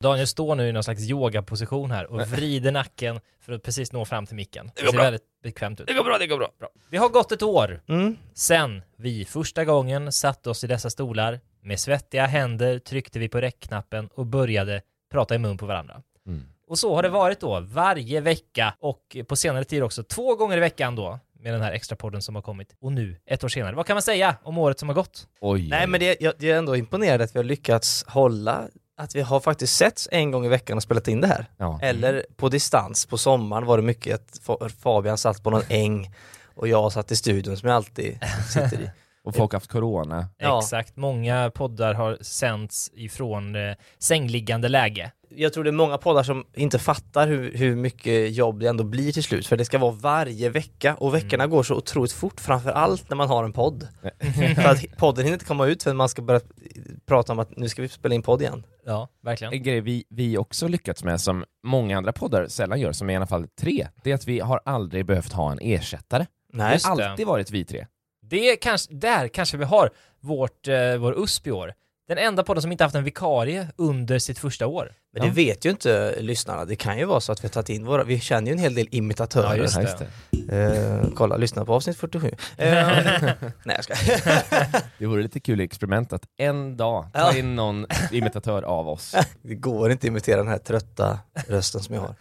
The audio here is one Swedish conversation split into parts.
Daniel står nu i någon slags yogaposition här och vrider nacken för att precis nå fram till micken. Det, går ser bra. väldigt bekvämt ut. Det går bra, det går bra. Bra. Det har gått ett år Mm. sen vi första gången satte oss i dessa stolar. Med svettiga händer tryckte vi på räckknappen och började prata i mun på varandra. Mm. Och så har det varit då varje vecka och på senare tid också två gånger i veckan då med den här extra podden som har kommit. Och nu, ett år senare, vad kan man säga om året som har gått? Oj, Nej men det, jag, jag är ändå imponerad att vi har lyckats hålla, att vi har faktiskt setts en gång i veckan och spelat in det här. Ja. Eller på distans, på sommaren var det mycket att Fa- Fabian satt på någon äng och jag satt i studion som jag alltid sitter i. Och folk har haft corona. Ja. Exakt, många poddar har sänds ifrån eh, sängliggande läge. Jag tror det är många poddar som inte fattar hur, hur mycket jobb det ändå blir till slut, för det ska vara varje vecka och veckorna går så otroligt fort, framför allt när man har en podd. för att podden hinner inte komma ut förrän man ska börja prata om att nu ska vi spela in podd igen. Ja, verkligen. En grej vi, vi också lyckats med som många andra poddar sällan gör, som är i alla fall tre, det är att vi har aldrig behövt ha en ersättare. Nej, Det har det. alltid varit vi tre. Det är kanske, där kanske vi har vårt, eh, vår USP i år. Den enda podden som inte haft en vikarie under sitt första år. Men det vet ju inte lyssnarna, det kan ju vara så att vi har tagit in våra, vi känner ju en hel del imitatörer. Ja, just det. just det. Eh, kolla, lyssna på avsnitt 47. Eh, nej jag ska. det vore lite kul experiment att en dag ta Ja. in någon imitatör av oss. Det går inte att imitera den här trötta rösten som jag har.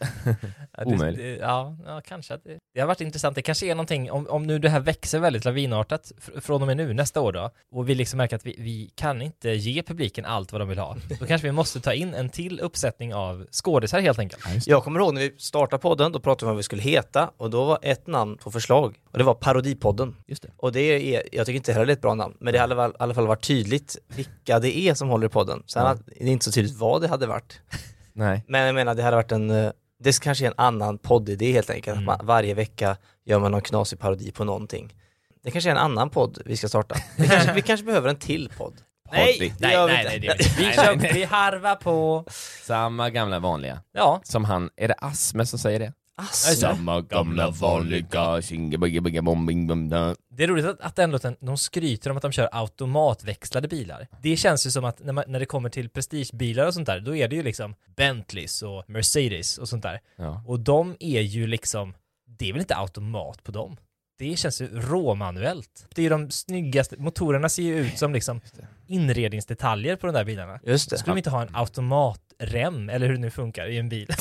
Ja, det, Omöjligt. det, ja, ja, kanske. Det, det har varit intressant. Det kanske är någonting, om, om nu det här växer väldigt lavinartat fr- från och med nu, nästa år då, och vi liksom märker att vi, vi kan inte ge publiken allt vad de vill ha. Då kanske vi måste ta in en till uppsättning av skådisar helt enkelt. Jag kommer ihåg när vi startade podden, då pratade vi om vad vi skulle heta och då var ett namn på förslag och det var Parodipodden. Just det. Och det är, jag tycker inte heller det är ett bra namn, men det har i alla fall, i alla fall varit tydligt vilka det är som håller i podden. Sen Ja. att, det är inte så tydligt vad det hade varit. Nej. Men jag menar, det hade varit en, eh, det kanske är en annan poddidé helt enkelt. Mm. Att man, varje vecka gör man någon knasig parodi på någonting. Det kanske är en annan podd vi ska starta. Vi kanske, vi kanske behöver en till podd. Poddy. det gör vi inte. det gör vi inte. Vi, kör, vi harvar på. Samma gamla vanliga. Ja, Som han, är det Asme som säger det? Asså. Samma gamla vanliga. Det är roligt att, att den- de skryter om att de kör automatväxlade bilar. Det känns ju som att när, man, när det kommer till prestigebilar och sånt där, då är det ju liksom Bentleys och Mercedes och sånt där. Ja. Och de är ju liksom, det är väl inte automat på dem? Det känns ju råmanuellt. Det är ju de snyggaste, motorerna ser ju ut som liksom inredningsdetaljer på de där bilarna. Just det. Skulle de inte ha en automatrem, eller hur det nu funkar, i en bil?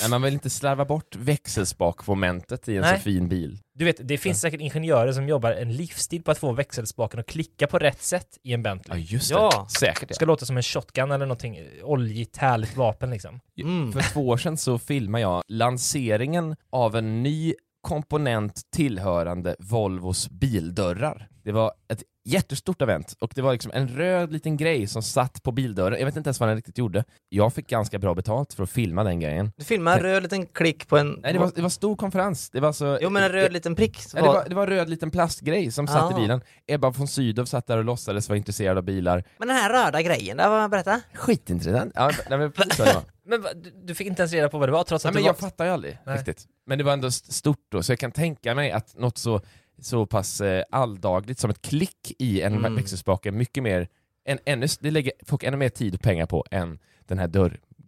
Nej, man vill inte slarva bort växelspakmomentet i en Nej. så fin bil. Du vet, det finns säkert ingenjörer som jobbar en livstid på att få växelspaken att klicka på rätt sätt i en Bentley. Ja just Ja. det, säkert Det ja. ska låta som en shotgun eller någonting oljigt, härligt vapen liksom. Mm. För två år sedan så filmade jag lanseringen av en ny komponent tillhörande Volvos bildörrar. Det var ett jättestort event och det var liksom en röd liten grej som satt på bildörren. Jag vet inte ens vad den riktigt gjorde. Jag fick ganska bra betalt för att filma den grejen. Du filmar en röd liten klick på en... Nej, det var, det var stor konferens. Det var så... Jo men en röd liten prick. Ja, det, var, det var en röd liten plastgrej som satt Ah. i bilen. Ebba von Sydow satt där och låtsades vara intresserad av bilar. Men den här röda grejen, där var berätta. Skitintressant. Ja, nej, men precis vad det var. Men va, du, du fick inte ens reda på vad det var trots Nej, att men du jag var... fattar ju aldrig Nej. riktigt. Men det var ändå st- stort då, så jag kan tänka mig att något så, så pass eh, alldagligt som ett klick i en Mm. växelspak är mycket mer, en, ännu, det lägger folk ännu mer tid och pengar på än den här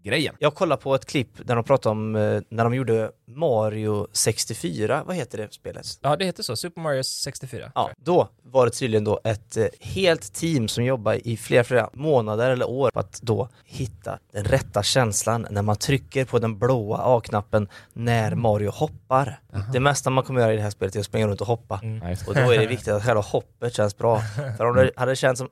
dörrgrejen. Jag kollade på ett klipp där de pratade om eh, när de gjorde Mario 64, vad heter det spelet? Ja, det heter så. Super Mario 64. Ja, då var det tydligen då ett eh, helt team som jobbar i flera, flera månader eller år på att då hitta den rätta känslan när man trycker på den blåa A-knappen när Mario hoppar. Det mesta man kommer göra i det här spelet är att springa runt och hoppa. Mm. Och då är det viktigt att själva hoppet känns bra. För om det hade känts som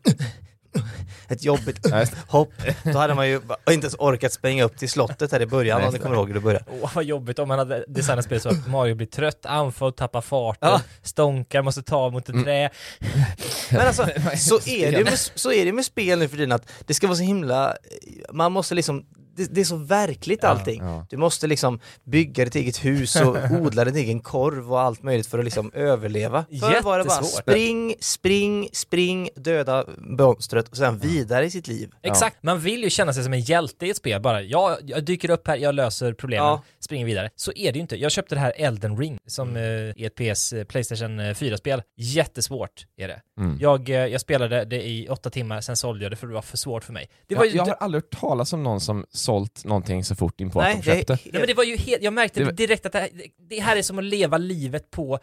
ett jobbigt hopp. Då hade man ju inte ens orkat springa upp till slottet här i början om ni kommer ihåg hur det började. Åh vad jobbigt om man hade designat spel så att Mario blir trött, andfådd, tappar farten, Ja. stånkar, måste ta mot ett trä. Men alltså, så är, det med, så är det med spel nu för tiden att det ska vara så himla, man måste liksom, det, det är så verkligt allting. ja. Du måste liksom bygga ditt eget hus och odla din egen korv och allt möjligt för att liksom överleva. Förr var det bara spring, spring, spring, döda monstret och sen vidare i sitt liv. Exakt, man vill ju känna sig som en hjälte i ett spel bara. Jag, jag dyker upp här, jag löser problemen, Ja. springer vidare. Så är det ju inte. Jag köpte det här Elden Ring som eh, är ett PS, eh, Playstation 4-spel. Jättesvårt är det. Mm. Jag, eh, jag spelade det i åtta timmar, sen sålde jag det för det var för svårt för mig. Det var Jag, ju, jag har aldrig hört talas om någon som sålt någonting så fort in på Nej, att de köpte. nej, men det var ju helt, jag märkte Det var- direkt att det här, det här är som att leva livet på,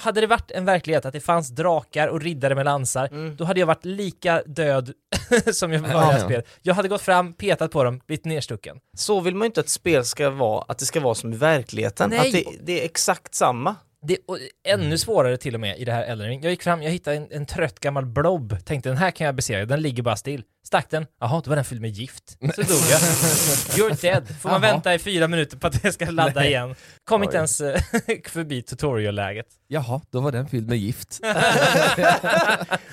hade det varit en verklighet att det fanns drakar och riddare med lansar, Mm. då hade jag varit lika död som jag var i det Ja, här spelet. Jag hade gått fram, petat på dem, blivit nerstucken. Så vill man ju inte att spel ska vara, att det ska vara som i verkligheten. Nej. Att det, det är exakt samma. Det, och ännu svårare till och med i det här Elden Ring. Jag gick fram, jag hittade en, en trött gammal blob, tänkte den här kan jag besegra, den ligger bara still. Stack den, jaha, då var den fylld med gift. Så dog jag. You're dead. Får man Jaha. vänta i fyra minuter på att det ska ladda Nej. igen. Kom inte Oj. ens eh, förbi tutorial-läget. Jaha, då var den fylld med gift.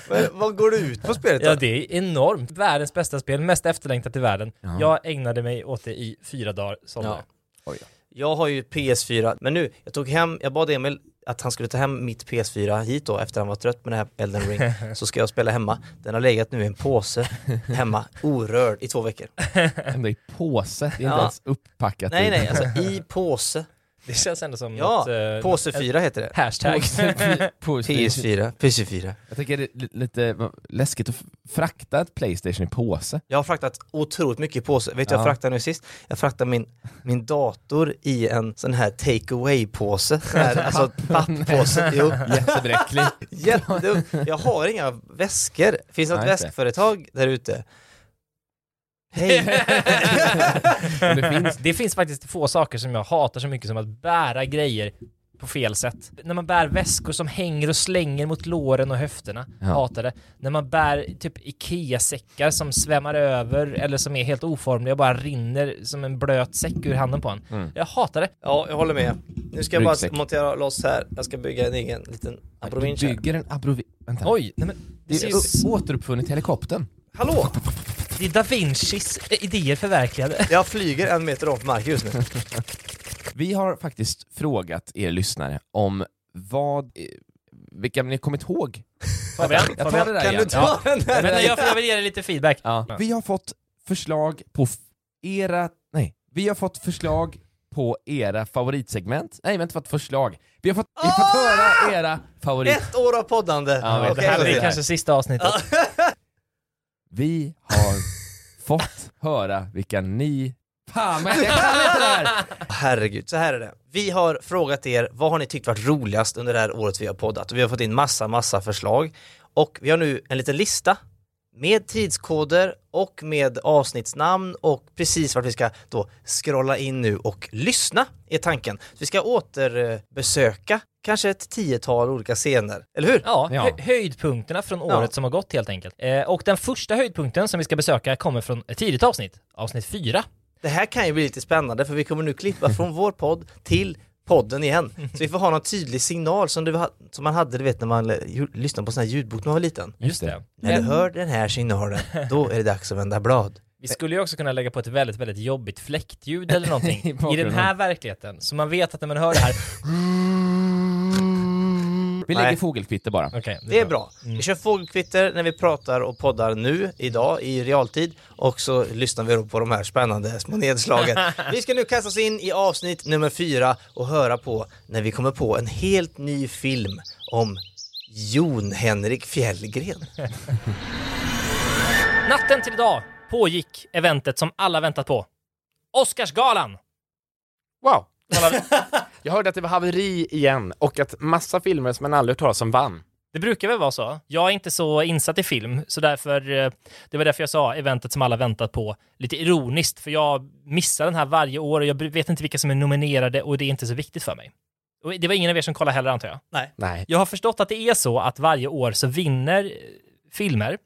Men, vad går det ut på spelet då? Ja, det är enormt. Världens bästa spel, mest efterlängtat i världen. Ja. Jag ägnade mig åt det i fyra dagar, sålde Ja. Oj då. Jag har ju PS4, men nu, jag tog hem, jag bad Emil att han skulle ta hem mitt PS4 hit då efter han var trött med det här Elden Ring, så ska jag spela hemma. Den har legat nu i en påse hemma, orörd i två veckor. Ändå i påse, det är inte Ja. ens uppackat. Nej nej, alltså i påse. Det känns ändå som Ja, något, eh, påse en 4 heter det. Hashtag. Påse. PS4, PS4. Jag tycker det är li- lite läskigt att frakta ett Playstation i påse. Jag har fraktat otroligt mycket i påse. Vet du vad jag Ja. fraktade nu sist? Jag fraktade min, min dator i en sån här take away-påse. Alltså papppåse. Jo. Jättebräcklig. Jag har inga väskor. Finns det något Nej, väskföretag där ute? Hej! Det finns Det finns faktiskt få saker som jag hatar så mycket som att bära grejer på fel sätt. När man bär väskor som hänger och slänger mot låren och höfterna, Ja. hatar det. När man bär typ IKEA-säckar som svämmar över eller som är helt oformliga och bara rinner som en blöt säck ur handen på en. Mm. Jag hatar det. Ja, jag håller med. Nu ska jag bara Ryggsäck. montera loss här. Jag ska bygga en egen liten Du abrovinch här. bygger en abrovi... Vänta. Oj, nej men Det det är ju- upp- återuppfunnit helikoptern. Hallå! Det är da Vincis idéer förverkligade. Jag flyger en meter ovanför marken just nu. Vi har faktiskt frågat er lyssnare om vad, eh, vilka ni kommit ihåg. Fabian, Jag tar Fabian, det där Kan igen. du ta den där? Men jag, jag vill ge dig lite feedback. Ja. Vi har fått förslag på era... Nej, vi har fått förslag på era favoritsegment. Nej, inte fått förslag. Vi har fått, vi har fått höra era favorit... Ett år av poddande! Ja, Ja, Okej, det här blir kanske sista avsnittet. Vi har fått höra vilka ni... Fan, men jag kan inte det här! Herregud, så här är det. Vi har frågat er, vad har ni tyckt varit roligast under det här året vi har poddat? Och vi har fått in massa, massa förslag. Och vi har nu en liten lista med tidskoder och med avsnittsnamn och precis vart vi ska då scrolla in nu och lyssna är tanken. Så vi ska återbesöka kanske ett tiotal olika scener, eller hur? Ja, Ja. hö- höjdpunkterna från året Ja. som har gått helt enkelt. Eh, och den första höjdpunkten som vi ska besöka kommer från ett tidigt avsnitt, avsnitt fyra. Det här kan ju bli lite spännande för vi kommer nu klippa från vår podd till podden igen. Så vi får ha någon tydlig signal som, du, som man hade du vet när man lyssnade på sån här ljudbok när man var liten. Just det. När du Men hör den här signalen, då är det dags att vända blad. vi skulle ju också kunna lägga på ett väldigt, väldigt jobbigt fläktljud eller någonting I i den här verkligheten. Så man vet att när man hör det här, Vi lägger Nej. fågelkvitter bara. okej, Det är bra. Vi kör fågelkvitter när vi pratar och poddar nu, idag, i realtid. Och så lyssnar vi då på de här spännande små nedslagen. Vi ska nu kasta oss in i avsnitt nummer fyra och höra på när vi kommer på en helt ny film om Jon Henrik Fjällgren. Natten till idag pågick eventet som alla väntat på. Oscarsgalan! Wow! Jag hörde att det var haveri igen och att massa filmer som man aldrig hört talas om vann. Det brukar väl vara så. Jag är inte så insatt i film, så därför, eh, det var därför jag sa eventet som alla väntat på, lite ironiskt, för jag missar den här varje år och jag vet inte vilka som är nominerade och det är inte så viktigt för mig. Och det var ingen av er som kollade heller antar jag? Nej. Jag har förstått att det är så att varje år så vinner eh, filmer.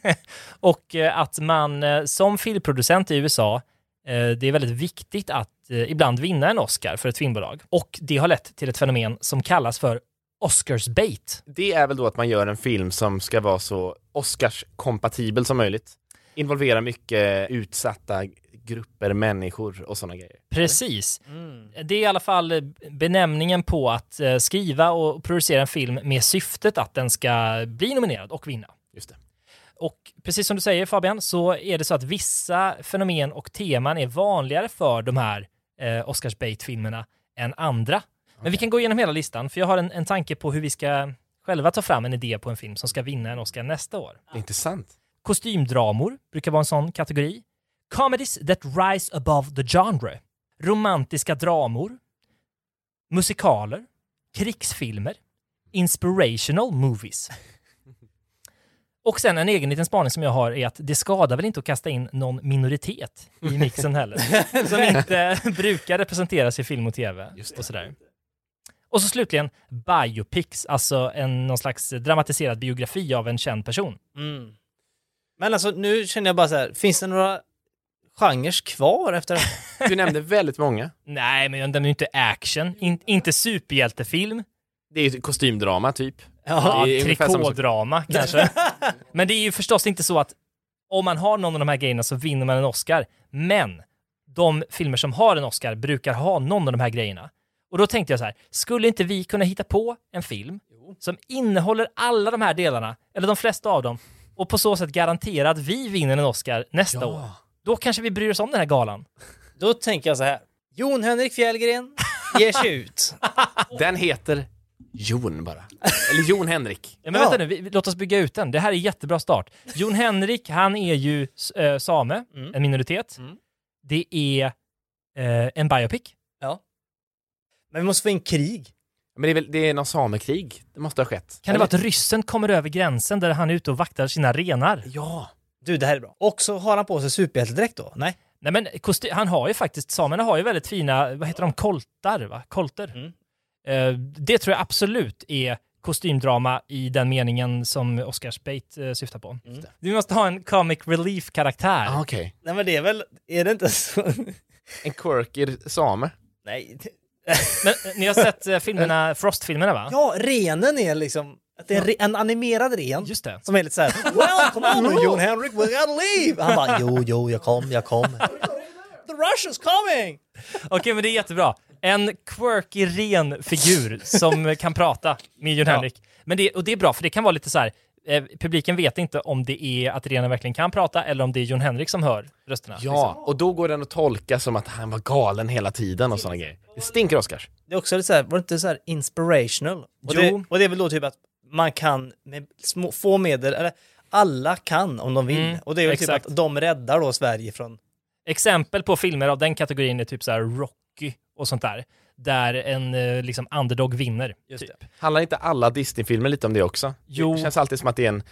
och eh, att man som filmproducent i USA, det är väldigt viktigt att eh, ibland vinna en Oscar för ett filmbolag. Och det har lett till ett fenomen som kallas för Oscars bait. Det är väl då att man gör en film som ska vara så Oscars-kompatibel som möjligt. Involvera mycket utsatta grupper, människor och sådana grejer. Precis. Det är i alla fall benämningen på att eh, skriva och producera en film med syftet att den ska bli nominerad och vinna. Just det. Och precis som du säger Fabian, så är det så att vissa fenomen och teman är vanligare för de här eh, Oscars bait-filmerna än andra. Men vi kan gå igenom hela listan, för jag har en, en tanke på hur vi ska själva ta fram en idé på en film som ska vinna en Oscar nästa år. Intressant. Kostymdramor brukar vara en sån kategori. Comedies that rise above the genre. Romantiska dramor. Musikaler. Krigsfilmer. Inspirational movies. Och sen en egen liten spaning som jag har är att det skadar väl inte att kasta in någon minoritet i mixen heller. som inte brukar representeras i film och tv. Och, sådär. och så slutligen biopics, alltså en, någon slags dramatiserad biografi av en känd person. Mm. Men alltså nu känner jag bara så här, finns det några genrer kvar efter Du nämnde väldigt många. Nej, men den är ju inte action, in, inte superhjältefilm. Det är ju kostymdrama typ. Ja, trikådrama kanske. Men det är ju förstås inte så att om man har någon av de här grejerna så vinner man en Oscar. Men de filmer som har en Oscar brukar ha någon av de här grejerna. Och då tänkte jag så här, skulle inte vi kunna hitta på en film som innehåller alla de här delarna, eller de flesta av dem, och på så sätt garantera att vi vinner en Oscar nästa år? Då kanske vi bryr oss om den här galan. Då tänker jag så här, Jon Henrik Fjällgren ger sig ut. Den heter Jon bara. Eller Jon Henrik. Ja, men Ja. vänta nu, vi, låt oss bygga ut den. Det här är jättebra start. Jon Henrik, han är ju äh, same, Mm. en minoritet. Mm. Det är eh, en biopic. Ja. Men vi måste få in krig. Men det är väl det är någon samekrig. Det måste ha skett. Kan det vara att ryssen kommer över gränsen där han är ute och vaktar sina renar? Ja. Du, det här är bra. Och så har han på sig superhjältedräkt då? Nej? Nej men kosty- han har ju faktiskt, samerna har ju väldigt fina, vad heter de, koltar va? Kolter. Mm. Eh, det tror jag absolut är kostymdrama i den meningen som Oscars bait eh, syftar på. Mm. Vi måste ha en comic relief-karaktär. Ah, Okej. Nej men det är väl, är det inte så? En quirky same. Nej. Men eh, ni har sett eh, filmerna, Frost-filmerna va? Ja, renen är liksom, att det är en, re- en animerad ren. Just det. Som är lite såhär, well come on nu Jon Henrik, we gotta leave! Han bara, jo, jo, jag kom, jag kom. The Russians coming! Okej, men det är jättebra. En quirky ren figur som kan prata med Jon Henrik. Men det, och det är bra, för det kan vara lite så här, eh, publiken vet inte om det är att renen verkligen kan prata eller om det är Jon Henrik som hör rösterna. Ja, och då går den att tolka som att han var galen hela tiden och sådana grejer. Det stinker Oscars. Det är också lite såhär, var det inte såhär inspirational? Och, Jo. det, och det är väl då typ att man kan med små, få medel, eller alla kan om de vill. Mm, och det är exakt. typ att de räddar då Sverige från, Exempel på filmer av den kategorin är typ så här Rocky och sånt där. Där en eh, liksom underdog vinner. typ. Handlar inte alla Disney-filmer lite om det också? Jo. Det känns alltid som att det är en,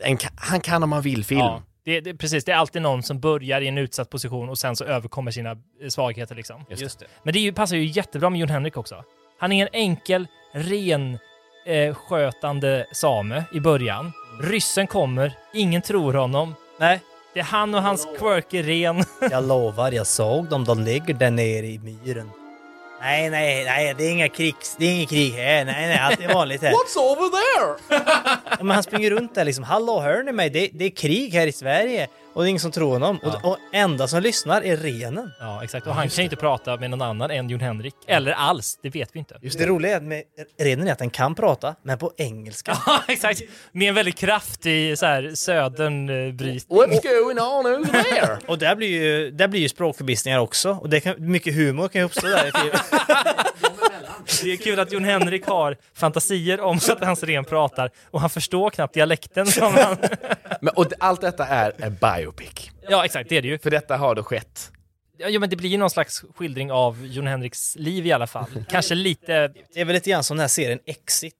en han kan om han vill-film. Ja, det, det, precis. Det är alltid någon som börjar i en utsatt position och sen så överkommer sina eh, svagheter liksom. Just det. Men det ju, passar ju jättebra med Jon Henrik också. Han är en enkel, ren, eh, skötande same i början. Ryssen kommer, ingen tror honom. nej, Det är han och hans quirky ren. jag lovar, jag såg dem, de ligger där nere i myren. Nej, nej, nej, det är inga krigs, det är inget krig här, nej, nej, allt är vanligt här. What's over there? Ja, men han springer runt där liksom, hallå hör ni mig? Det, det är krig här i Sverige. Och det är ingen som tror honom. Och, och enda som lyssnar är renen. Ja, exakt. Och han kan ju inte prata med någon annan än Jon Henrik. Eller alls, det vet vi inte. Just det roliga med renen är att den kan prata, men på engelska. Ja, exakt. Med en väldigt kraftig så här, södernbrytning. What's going on over there? Och där blir ju, där blir ju språkförbistringar också. Och det kan, mycket humor kan ju uppstå där i filmen. Det är kul att Jon Henrik har fantasier om att hans ren pratar och han förstår knappt dialekten som han... Men, och allt detta är en biopic. Ja, exakt, det är det ju. För detta har då skett. Ja, men det blir ju någon slags skildring av Jon Henriks liv i alla fall. Kanske lite... Det är väl lite grann som den här serien Exit.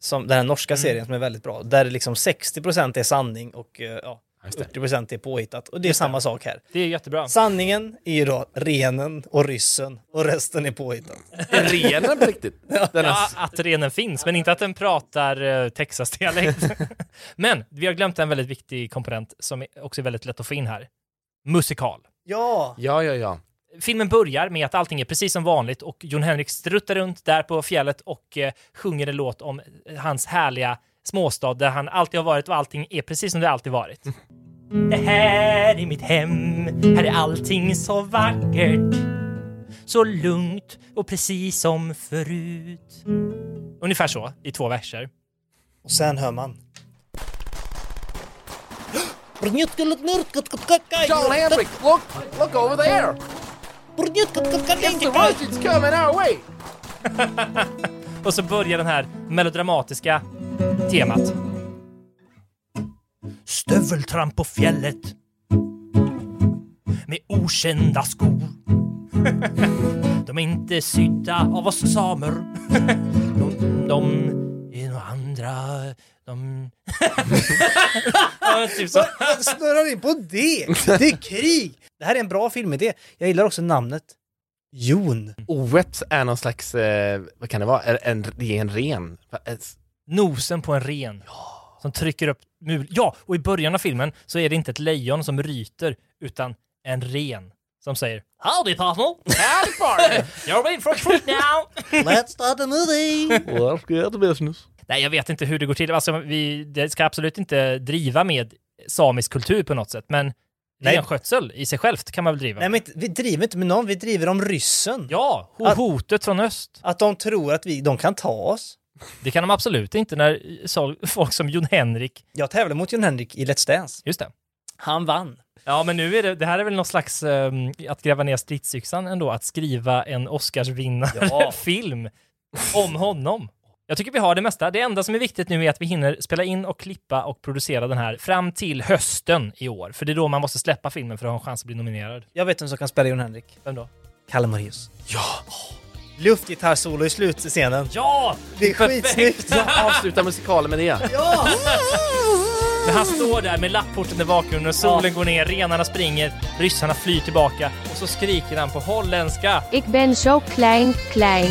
Som, den här norska serien som är väldigt bra. Där liksom 60% är sanning och eh, ja, Just det. 80% är påhittat. Och det är samma sak här. Det är jättebra. Sanningen är ju då renen och ryssen och resten är påhittat. Är renen på riktigt? Den Ja, är... att renen finns, men inte att den pratar eh, Texas-dialekt. men vi har glömt en väldigt viktig komponent som också är väldigt lätt att få in här. Musikal. Ja! Ja, ja, ja. Filmen börjar med att allting är precis som vanligt och Jon Henrik struttar runt där på fjället och eh, sjunger en låt om eh, hans härliga småstad där han alltid har varit och allting är precis som det alltid varit. Det här är mitt hem, här är allting så vackert. Så lugnt och precis som förut. Ungefär så, i två verser. Och sen hör man. John Henrik, look! Look over there! The Russians coming our way! Och så börjar den här melodramatiska temat. Stöveltramp på fjället med okända skor. De är inte sydda av oss samer. De, de är några andra. De... ja, typ så. Snurrar in på det? Det är krig! Det här är en bra filmidé. Jag gillar också namnet. Jon. Oet är någon slags, eh, vad kan det vara, en, en, det är en ren. Nosen på en ren. Som trycker upp mul. Ja, och i början av filmen så är det inte ett lejon som ryter, utan en ren som säger Howdy partner! Howdy partner! You're ready for a trip now! Let's start a movie! Let's get the business. Nej, jag vet inte hur det går till. Alltså, vi, det ska absolut inte driva med samisk kultur på något sätt, men Nej. renskötsel i sig självt kan man väl driva? Nej men vi driver inte med någon, vi driver om ryssen. Ja, ho- Att- hotet från öst. Att de tror att vi, de kan ta oss. Det kan de absolut inte när så, folk som Jon Henrik, Jag tävlade mot Jon Henrik i Let's Dance. just det. Han vann. Ja, men nu är det, det här är väl någon slags ehm, att gräva ner stridsyxan ändå, att skriva en Oscarsvinnare Ja. film om honom. Jag tycker vi har det mesta. Det enda som är viktigt nu är att vi hinner spela in och klippa och producera den här fram till hösten i år. För det är då man måste släppa filmen för att ha en chans att bli nominerad. Jag vet vem som kan spela Jon Henrik. Vem då? Kalle Moraeus. Ja! Luftgitarrsolo i slutscenen. Ja! Det är skitsnyggt! Ja, avsluta musikalen med det. Ja! När han står där med lapporten i bakgrunden och solen går ner, renarna springer, ryssarna flyr tillbaka och så skriker han på holländska. Ik ben zo klein, klein.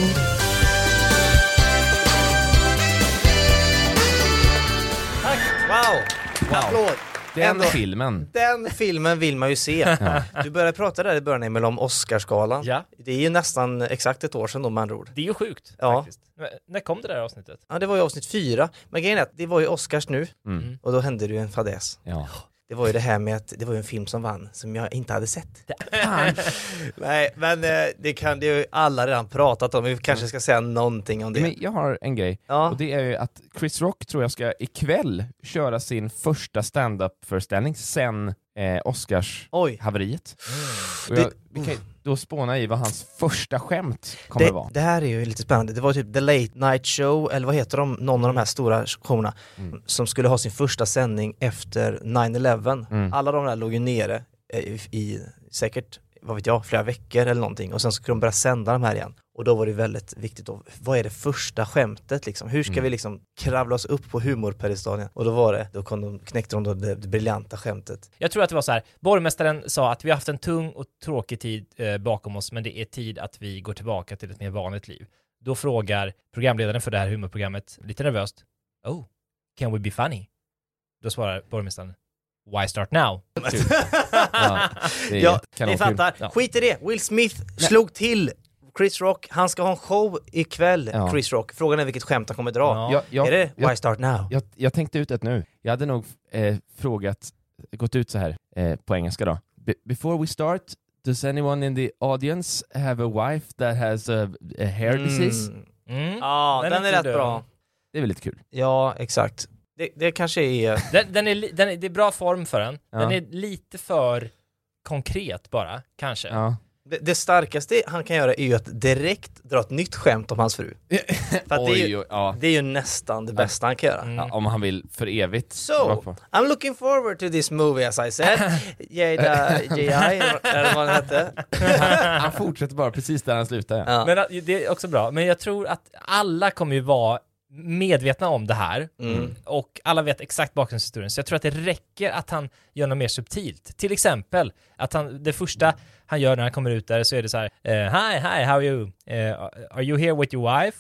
Tack! Wow! Applåd! Den Ändå- filmen. Den filmen vill man ju se. Du började prata där i början Emil om Oscarsgalan. Ja. Det är ju nästan exakt ett år sedan då med andra ord. Det är ju sjukt Ja. faktiskt. Men När kom det där avsnittet? Ja, det var ju avsnitt fyra. Men grejen är att det var ju Oscars nu Mm. och då hände det ju en fadäs. Ja. Det var ju det här med att det var ju en film som vann som jag inte hade sett. Nej, men eh, det kan det ju alla redan pratat om. Vi kanske ska säga någonting om det. Men jag har en grej, Ja. och det är ju att Chris Rock tror jag ska ikväll köra sin första stand-up-föreställning sen eh, Oscars-haveriet. Oj. Då spåna i vad hans första skämt kommer Det, vara. det här är ju lite spännande. Det var typ The Late Night Show, eller vad heter de, någon av de här stora showerna, Mm. som skulle ha sin första sändning efter 9-11. Mm. Alla de där låg ju nere eh, i, i säkert, vad vet jag, flera veckor eller någonting och sen skulle de börja sända de här igen. Och då var det väldigt viktigt då, vad är det första skämtet liksom? Hur ska Mm. vi liksom kravla oss upp på humorpedestalen? Och då var det, då kom de, knäckte de då det, det briljanta skämtet. Jag tror att det var så här, borgmästaren sa att vi har haft en tung och tråkig tid eh, bakom oss, men det är tid att vi går tillbaka till ett mer vanligt liv. Då frågar programledaren för det här humorprogrammet, lite nervöst, Oh, can we be funny? Då svarar borgmästaren, Why start now? Ja, det är Ja, ni fattar. Ja. Skit i det. Will Smith slog till Chris Rock. Han ska ha en show ikväll, Ja. Chris Rock. Frågan är vilket skämt han kommer dra. Ja. Jag, är det Why jag, Start Now? jag, jag tänkte ut ett nu. Jag hade nog eh, frågat, gått ut så här eh, på engelska då. Be- before we start, does anyone in the audience have a wife that has a, a hair disease? Mm. Mm. Ja, Den den, är är rätt inte bra. Det är väl lite kul. Ja, exakt. Det, det kanske är... Den, den är, den är, det är bra form för den. Ja. Den är lite för konkret bara, kanske. Ja. Det, det starkaste han kan göra är ju att direkt dra ett nytt skämt om hans fru. För att det, är ju, oj, ja. det är ju nästan det bästa han kan göra. Mm. ja. Om han vill för evigt. So, kvar. I'm looking forward to this movie as I said. Jada J.I. eller vad den hette. Han fortsätter bara precis där han slutar. Ja. Ja. Men att- det är också bra. Men jag tror att alla kommer ju vara medvetna om det här Mm. och alla vet exakt bakgrundshistorien. Så jag tror att det räcker att han gör något mer subtilt. Till exempel att han, det första han gör när han kommer ut där så är det så här eh, Hi, hi, how are you? Eh, are you here with your wife?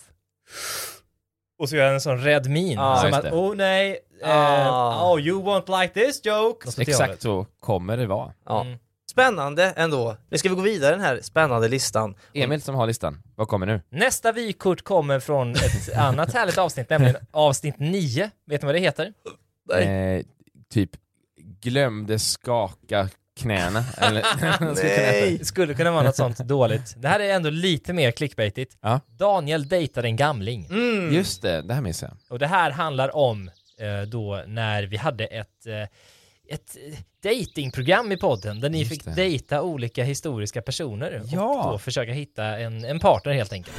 Och så gör han en sån rädd min. Ah, som att, det. oh nej, eh, Ah. oh you won't like this joke. Exakt så kommer det vara. Mm. Spännande ändå. Nu ska vi gå vidare den här spännande listan. Emil som har listan, vad kommer nu? Nästa vykort kommer från ett annat härligt avsnitt, nämligen avsnitt 9. Vet ni vad det heter? Eh, typ glömde skaka knäna. Eller? Det skulle kunna vara något sånt dåligt. Det här är ändå lite mer clickbaitigt. Ja. Daniel dejtar en gamling. Mm. Just det, det här missade jag. Och det här handlar om eh, då när vi hade ett, eh, ett eh, datingprogram i podden där ni Just fick det. dejta olika historiska personer Ja. och då försöka hitta en, en partner helt enkelt.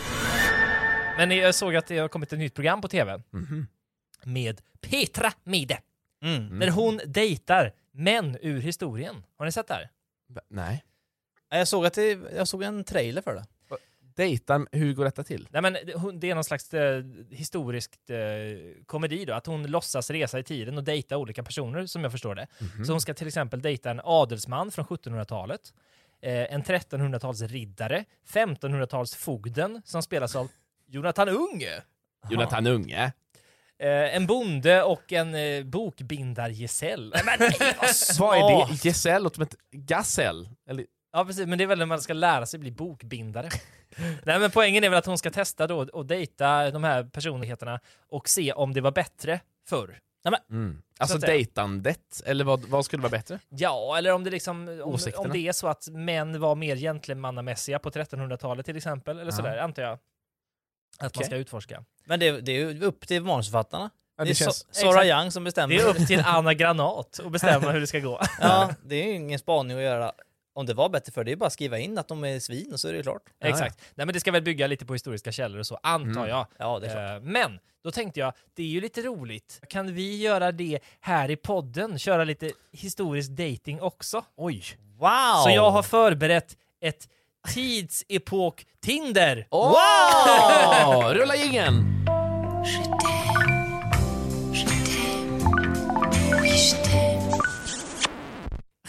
Men jag såg att det har kommit ett nytt program på tv Mhm. med Petra Mide. Mm. Där hon dejtar män ur historien. Har ni sett det här? Nej. Jag såg, att det, jag såg en trailer för det. Dejtar, hur går detta till? Nej men det- är någon slags eh, historiskt eh, komedi då, att hon låtsas resa i tiden och dejta olika personer som jag förstår det. Mhm. Så hon ska till exempel dejta en adelsman från 1700-talet, eh, en 1300-talsriddare, 1500-talsfogden som spelas av Jonathan Unge, Jonathan Unge. eh, en bonde och en eh, bokbindargesäll. Vad är det? Gesäll låter som ett gasell? Eller? Ja precis, men det är väl när man ska lära sig bli bokbindare. Nej men poängen är väl att hon ska testa då och dejta de här personligheterna och se om det var bättre förr. Mm. Alltså att säga. dejtandet, eller vad, vad skulle vara bättre? Ja, eller om det liksom om, om det är så att män var mer gentlemannamässiga på 1300-talet till exempel, eller Ja. sådär antar jag. Att man Okej. ska utforska. Men det, det är ju upp till manusförfattarna. Ja, det är det känns- so Sora exakt. Young som bestämmer. Det är upp till Anna Granat att bestämma hur det ska gå. Ja, det är ju ingen spaning att göra. Om det var bättre för det är bara att skriva in att de är svin och så är det klart. Exakt. Nej men det ska väl bygga lite på historiska källor och så, antar Mm. jag. Ja, det är klart. Eh, Men då tänkte jag, det är ju lite roligt. Kan vi göra det här i podden? Köra lite historisk dating också? Oj. Wow! Så jag har förberett ett tidsepok Tinder. Wow! Rulla jingeln!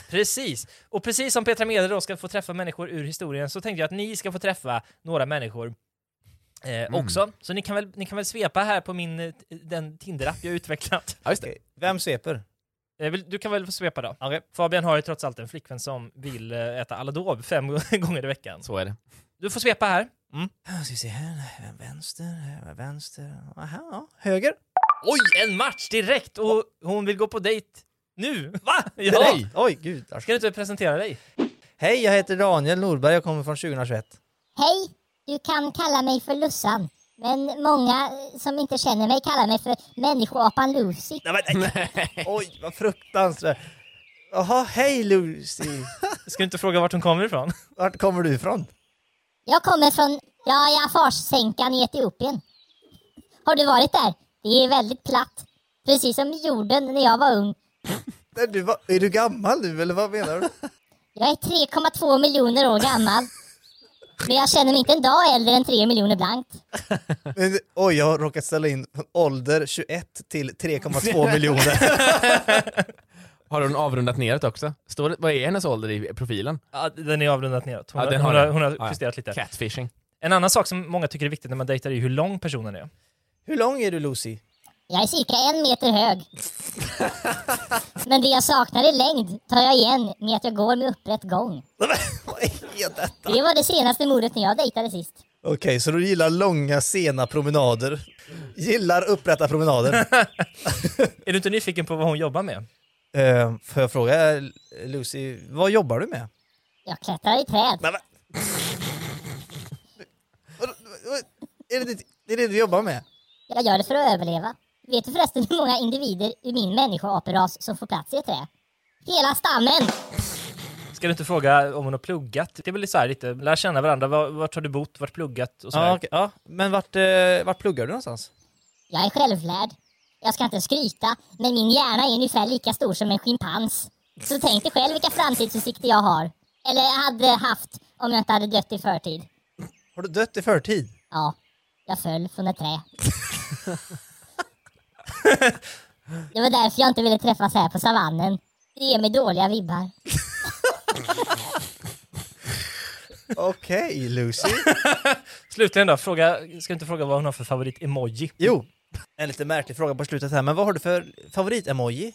Precis. Och precis som Petra Mede då ska få träffa människor ur historien så tänkte jag att ni ska få träffa några människor eh, också. Så ni kan, väl, ni kan väl svepa här på min, eh, den Tinder-app jag utvecklat. Ja, just det. Vem sveper? Du kan väl få svepa då? Okej. Fabian har ju trots allt en flickvän som vill eh, äta Aladov fem gånger i veckan. Så är det. Du får svepa här. Jag ska se här, vänster, här, vänster, aha, höger. Oj, en match direkt! Och hon vill gå på dejt nu. Va? Ja. Nej! Oj, gud. Ska du inte presentera dig? Hej, jag heter Daniel Norberg, jag kommer från 2021. Hej, du kan kalla mig för Lussan. Men många som inte känner mig kallar mig för människoapan Lucy. Nej, men, nej. Oj, vad fruktansvärt. Jaha, hej Lucy. Ska du inte fråga vart hon kommer ifrån? Vart kommer du ifrån? Jag kommer från ja, Jafarsänkan i Etiopien. Har du varit där? Det är väldigt platt. Precis som jorden när jag var ung. Du, är du gammal nu eller vad menar du? Jag är 3,2 miljoner år gammal. Men jag känner mig inte en dag äldre än 3 miljoner blankt. Men, oj, jag har råkat ställa in ålder 21 till 3,2 miljoner. Har hon avrundat neråt också? Står det, vad är hennes ålder i profilen? Ja, den är avrundat neråt. Hon, Ja, har, den hon, har har, den. hon har Ja, ja. justerat lite. Catfishing. En annan sak som många tycker är viktigt när man dejtar är hur lång personen är. Hur lång är du Lucy? Jag är cirka en meter hög. Men det jag saknar i längd tar jag igen med att jag går med upprätt gång. Vad är detta? Det var det senaste mordet när jag dejtade sist. Okej, så du gillar långa sena promenader? Gillar upprätta promenader? Är du inte nyfiken på vad hon jobbar med? uh, får jag fråga Lucy, vad jobbar du med? Jag klättrar i träd. Nej, men... Vad- vad- är, det, det- det är det du jobbar med? Jag gör det för att överleva. Vet du förresten hur många individer ur min människoaperas som får plats i ett trä? Hela stammen! Ska du inte fråga om hon har pluggat? Det är väl så här lite, lära känna varandra. Var, vart har du bott? Vart pluggat? Och så Ja, okej, ja. Men vart, eh, vart pluggar du någonstans? Jag är självlärd. Jag ska inte skryta, men min hjärna är ungefär lika stor som en schimpans. Så tänk dig själv vilka framtidsutsikter jag har. Eller hade haft om jag inte hade dött i förtid. Har du dött i förtid? Ja, jag föll från ett trä. Det var därför jag inte ville träffas här på savannen. Det ger mig dåliga vibbar. Okej Lucy. Slutligen då, fråga, ska du inte fråga vad hon har för favorit-emoji? Jo, en lite märklig fråga på slutet här, men vad har du för favorit-emoji?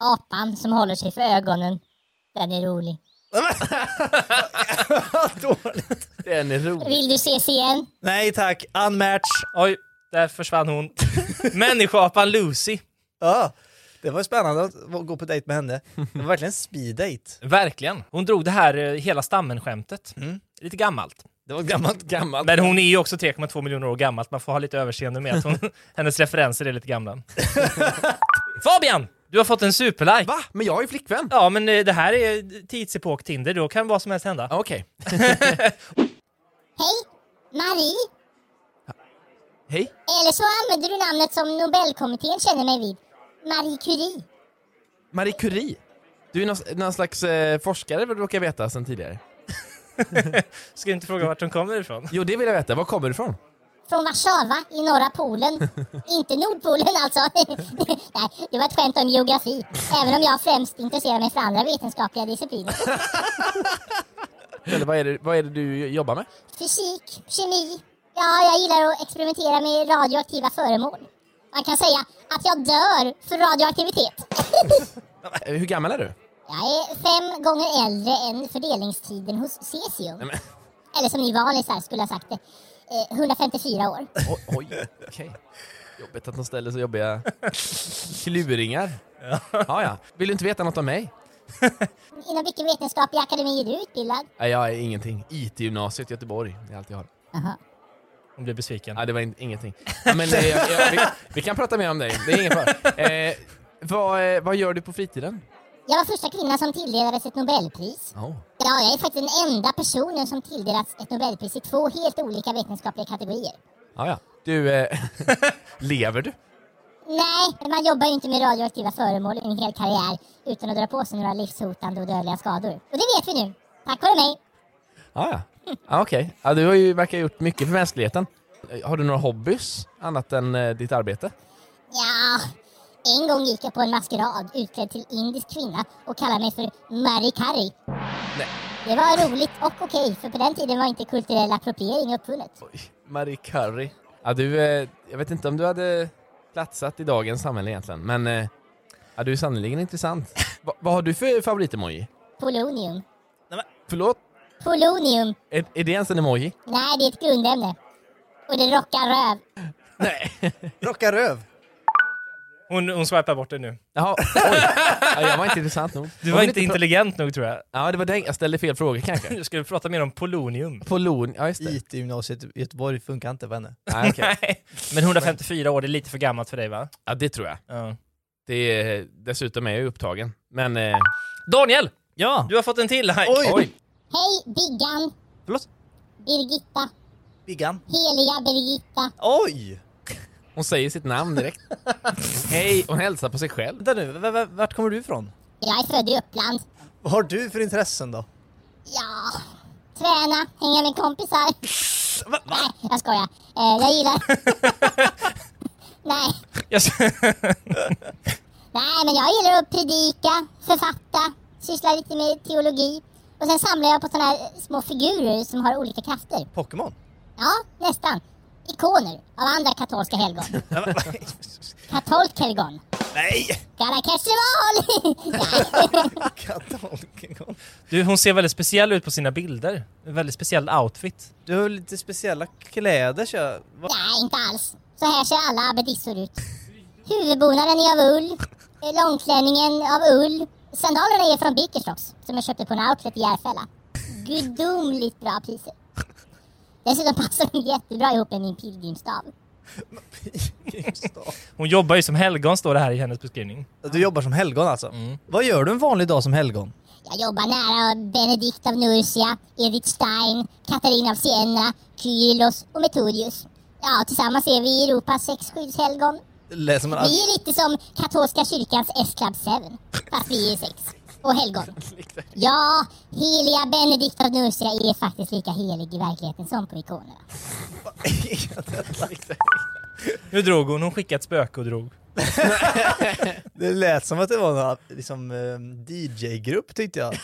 Apan som håller sig för ögonen. Den är rolig. Dåligt. Den är rolig. Vill du ses igen? Nej tack, unmatch. Oj, där försvann hon. Människoapan Lucy. Ja, det var spännande att gå på dejt med henne. Det var verkligen speed date. Verkligen. Hon drog det här eh, hela stammen-skämtet. Lite gammalt. Det var gammalt, gammalt. Men hon är ju också 3,2 miljoner år gammalt, man får ha lite överseende med att hon, hennes referenser är lite gamla. Fabian! Du har fått en superlike! Va? Men jag har ju flickvän! Ja, men eh, det här är tidsepok Tinder, då kan vad som helst hända. Okej. Hej! Marie? Hej. Eller så använder du namnet som Nobelkommittén känner mig vid. Marie Curie. Marie Curie. Du är någon, någon slags eh, forskare vad du råkar veta sedan tidigare. Ska du inte fråga vart hon kommer ifrån? Jo, det vill jag veta. Var kommer du ifrån? Från Warszawa i norra Polen. Inte Nordpolen alltså. Nej, det var ett skämt om geografi. Även om jag främst intresserar mig för andra vetenskapliga discipliner. Eller vad är, det, vad är det du jobbar med? Fysik, kemi. Ja, jag gillar att experimentera med radioaktiva föremål. Man kan säga att jag dör för radioaktivitet. Eh, Hur gammal är du? Jag är fem gånger äldre än fördelningstiden hos cesium. men- Eller som ni vanlisar skulle ha sagt det. Eh, 154 år. Oj, oj okej. Jobbigt att de ställer så jobbiga kluringar. Ja. ja, Vill du inte veta något om mig? Inom vilken vetenskaplig akademi är du utbildad? Nej, jag är ingenting. IT-gymnasiet i Göteborg. Det är allt jag har. Jaha. Hon blir besviken. Nej, det var in, ingenting. Ja, men, eh, jag, jag, vi, vi kan prata mer om dig. Det är ingen fara. Eh, vad, eh, vad gör du på fritiden? Jag var första kvinnan som tilldelades ett Nobelpris. Oh. Ja, jag är faktiskt den enda personen som tilldelats ett Nobelpris i två helt olika vetenskapliga kategorier. Ja, ja. Du, eh, lever du? Nej, man jobbar ju inte med radioaktiva föremål en hel karriär utan att dra på sig några livshotande och dödliga skador. Och det vet vi nu. Tack vare mig. Ja, ja. Ja Okej. Ja, du har ju verkar ha gjort mycket för mänskligheten. Har du några hobbys annat än eh, ditt arbete? Ja, en gång gick jag på en maskerad utklädd till indisk kvinna och kallade mig för Marie Curry. Det var roligt och okej, för på den tiden var inte kulturell appropriering uppfunnet. Oj, Marie Curry. Ja, du, eh, jag vet inte om du hade platsat i dagens samhälle egentligen, men eh, ja, du är sannerligen intressant. Va, vad har du för favoritemoji? Polonium. Förlåt? Polonium. Är, är det ens en emoji? Nej, det är ett grundämne. Och det rockar röv. Rocka röv. Hon, hon swipar bort det nu. Jaha, oj. Ja, jag var inte intressant nog. Du var inte intelligent nog tror jag. Ja, det var den. Jag ställde fel fråga kanske. Du skulle prata mer om polonium. Polon, ja just det. IT-gymnasiet i Göteborg funkar inte för henne. Nej, okej. Nej. Men 154 år, det är lite för gammalt för dig va? Ja, det tror jag. Ja. Det är, dessutom är jag ju upptagen. Men... Eh, Daniel! Ja! Du har fått en till like. Oj. oj! Hej, Biggan. Förlåt? Birgitta. Biggan. Heliga Birgitta. Oj! Hon säger sitt namn direkt. Hej, hon hälsar på sig själv. Vänta nu, v- v- vart kommer du ifrån? Jag är född i Uppland. Vad har du för intressen då? Ja, träna, hänga med kompisar. Nej, jag skojar. Eh, jag gillar... Nej, Jag- nej, men jag gillar att predika, författa, syssla lite med teologi. Och sen samlar jag på såna här små figurer som har olika krafter. Pokémon? Ja, nästan. Ikoner av andra katolska helgon. Nej! Gala Kersleval! Nej. Katolkhelgon. Du, hon ser väldigt speciell ut på sina bilder. En väldigt speciell outfit. Du har lite speciella kläder kör. Va? Nej, inte alls. Så här ser alla abbedissor ut. Huvudbonaden är av ull. Långklänningen av ull. Sandalerna är från Birkenstocks som jag köpte på en outlet i Järfälla. Gudomligt bra priser. Dessutom passar de jättebra ihop med min pilgrimsstav. Hon jobbar ju som helgon står det här i hennes beskrivning. Du jobbar som helgon alltså? Mm. Vad gör du en vanlig dag som helgon? Jag jobbar nära Benedikt av Nursia, Edith Stein, Katarina av Siena, Kyrillos och Metodius. Ja, tillsammans är vi Europas sex skyddshelgon. Läser man Vi är lite som katolska kyrkans S-Club 7, fast vi är sex. Och helgon. Ja, heliga Benedikt av Nursia är faktiskt lika helig i verkligheten som på ikonerna. Nu drog hon, hon skickade ett spöke och drog. Det lät som att det var någon liksom, eh, DJ-grupp tyckte jag.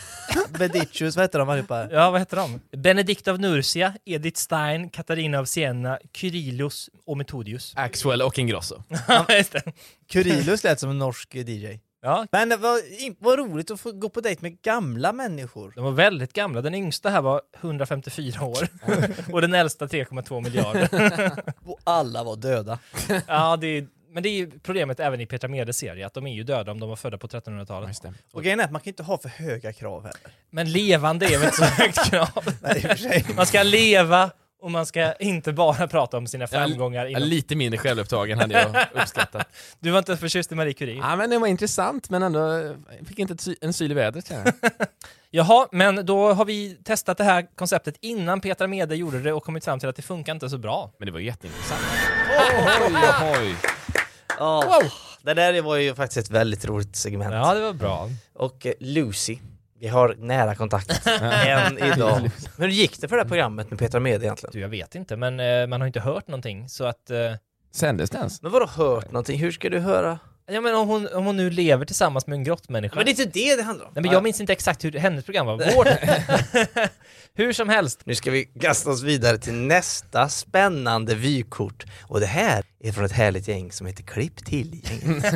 Bedicius, vad heter de allihopa? Ja, vad heter de? Benedikt av Nursia, Edith Stein, Katarina av Siena, Kyrillos och Metodius. Axwell och Ingrosso. Ja. Kurilus lät som en norsk DJ. Ja, Men det var, vad roligt att få gå på dejt med gamla människor. de var väldigt gamla. Den yngsta här var 154 år och den äldsta 3,2 miljarder. Och alla var döda. Ja, det är, men det är ju problemet även i Petra Medes serie, att de är ju döda om de var födda på 1300-talet. Just det. Och grejen är att man kan inte ha för höga krav heller. Men levande är väl inte så högt krav. Nej. Man ska leva och man ska inte bara prata om sina framgångar. Inom... lite mindre självupptagen hade jag uppskattat. Du var inte förtjust i Marie Curie? Ja men det var intressant men ändå, jag fick inte ett en syl i vädret. Jaha, men då har vi testat det här konceptet innan Petra Mede gjorde det och kommit fram till att det funkar inte så bra. Men det var jätteintressant. Oj, oj. Ja, Det där var ju faktiskt ett väldigt roligt segment. Ja, det var bra. Och eh, Lucy, vi har nära kontakt än idag. Men hur gick det för det här programmet med Petra Mede egentligen? Du, jag vet inte, men eh, man har inte hört någonting så att... Eh, Sändes det ens? Men vadå hört någonting? Hur ska du höra? ja, men om hon, om hon nu lever tillsammans med en grottmänniska. Men det är inte det det handlar om. Nej, men jag minns inte exakt hur hennes program var. Vårt... hur som helst. Nu ska vi kasta oss vidare till nästa spännande vykort. Och det här är från ett härligt gäng som heter Klipp till-gänget.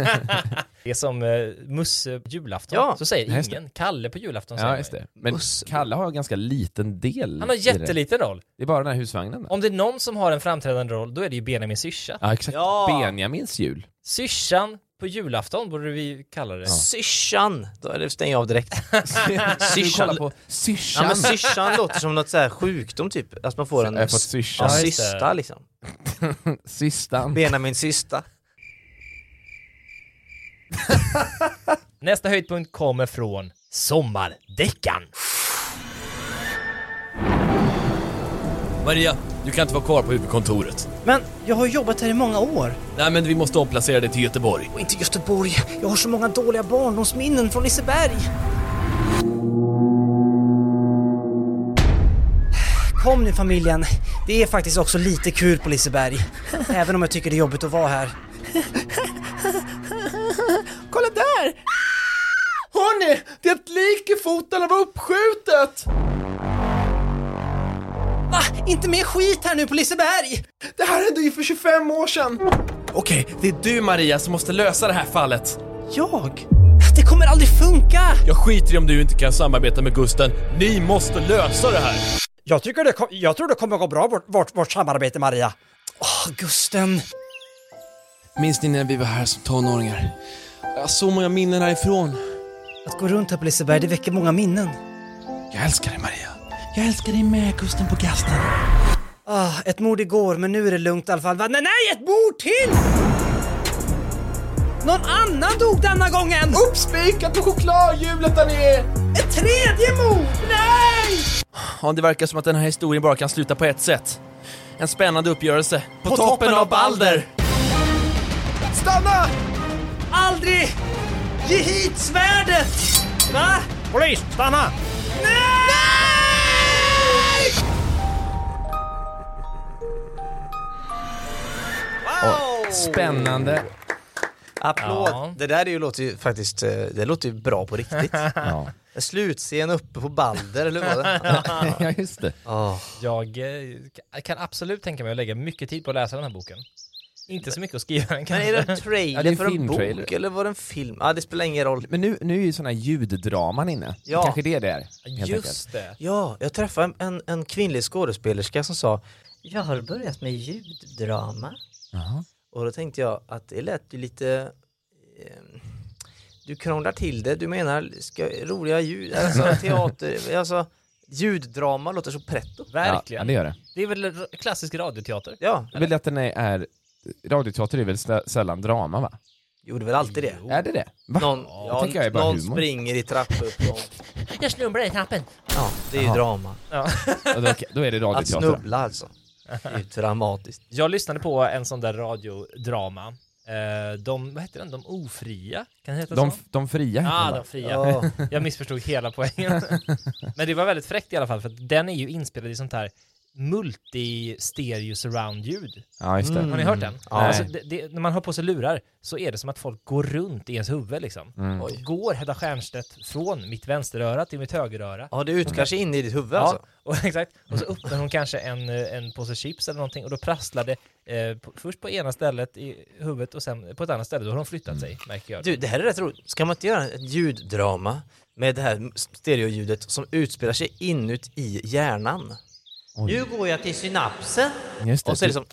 Det är som eh, Musse på julafton. Ja, så säger just ingen. Kalle på julafton säger Ja man just ju. det. Men Uss. Kalle har en ganska liten del Han har i det. jätteliten roll. Det är bara den här husvagnen. Om det är någon som har en framträdande roll, då är det ju Benjamin Syrsa. Ja exakt. Ja. Benjamins jul. Syrsan på julafton borde vi kalla det. Syrsan! Då är det stänger jag av direkt. Kollar på syrsan. Ja men syrsan låter som något så här sjukdom typ. Att man får en fått ja, syrsan. Ja, liksom. Systan. Benjamin cysta. Nästa höjdpunkt kommer från Sommardäckan. Maria, du kan inte vara kvar på huvudkontoret. Men jag har jobbat här i många år. Nej, men vi måste omplacera dig till Göteborg. Och inte Göteborg. Jag har så många dåliga barndomsminnen från Liseberg. Kom nu familjen. Det är faktiskt också lite kul på Liseberg. Även om jag tycker det är jobbigt att vara här. Kolla där! Hörni, det är ett lik i foten av uppskjutet! Va? Inte mer skit här nu på Liseberg! Det här hände ju för 25 år sedan! Okej, det är du Maria som måste lösa det här fallet. Jag? Det kommer aldrig funka! Jag skiter i om du inte kan samarbeta med Gusten. Ni måste lösa det här. Jag, tycker det kom, jag tror det kommer gå bra, vårt, vårt, vårt samarbete Maria. Åh, Gusten. Minns ni när vi var här som tonåringar? Jag har så många minnen härifrån. Att gå runt här på Liseberg, det väcker många minnen. Jag älskar dig Maria. Jag älskar dig med Gusten på gasten. Ah, ett mord igår, men nu är det lugnt i alla fall. Va? Nej, nej, ett mord till! Någon annan dog denna gången! Uppspikat på chokladhjulet där nere! Ett tredje mord! Nej! Ja, det verkar som att den här historien bara kan sluta på ett sätt. En spännande uppgörelse. På, toppen, av Balder! Stanna! Aldrig! Ge hit svärdet! Va? Polis, stanna! Nej! Och spännande. Applåd! Ja. Det där är ju, låter ju faktiskt, eh, det låter ju bra på riktigt. Ja. En slutscen uppe på Balder, eller vad det? ja just det. Åh. Jag eh, kan absolut tänka mig att lägga mycket tid på att läsa den här boken. Inte så mycket att skriva den Men kanske. är det en Ja, trailer det är en för en filmtrailer. bok eller var det en film? Ja, det spelar ingen roll. Men nu, nu är ju såna här ljuddraman inne. Ja. Kanske det det är. helt enkelt. Just det. Ja, jag träffade en, en, en kvinnlig skådespelerska som sa Jag har börjat med ljuddrama. Jaha. Och då tänkte jag att det lät ju lite eh, Du krånglar till det, du menar ska, roliga ljud, alltså teater, alltså ljuddrama låter så pretto. Ja, Verkligen. det gör det. Det är väl klassisk radioteater? Ja, Jag vill att den är, är radioteater är väl sä- sällan drama va? gjorde väl alltid det. Är det det? Va? Någon, ja, jag är bara någon humor. springer i trappuppgång. Jag snubblar i trappen. Ja, det är ju drama. Och då, då är det Att radioteater. då. snubbla alltså. Det är ju dramatiskt. Jag lyssnade på en sån där radiodrama. Eh, de, vad heter den? De ofria? Kan det heta De, så? de fria heter Ja, de fria. Ja. Jag missförstod hela poängen. Men det var väldigt fräckt i alla fall, för att den är ju inspelad i sånt här multi-stereo surround-ljud. Ja, just det. Har ni hört den? Nej. Alltså, det, det, när man har på sig lurar så är det som att folk går runt i ens huvud liksom. Mm. Oj. Går Hedda Stiernstedt från mitt vänsteröra till mitt högeröra. Ja, det utgår sig in i ditt huvud Ja, alltså. och, exakt. Och så öppnar hon kanske en, eh, en påse chips eller någonting och då prasslar det eh, på, först på ena stället i huvudet och sen på ett annat ställe. Då har de flyttat sig, märker jag. Du, det här är rätt roligt. Ska man inte göra ett ljuddrama med det här stereoljudet som utspelar sig inuti hjärnan? Nu går jag till synapsen Just det. och så är det som...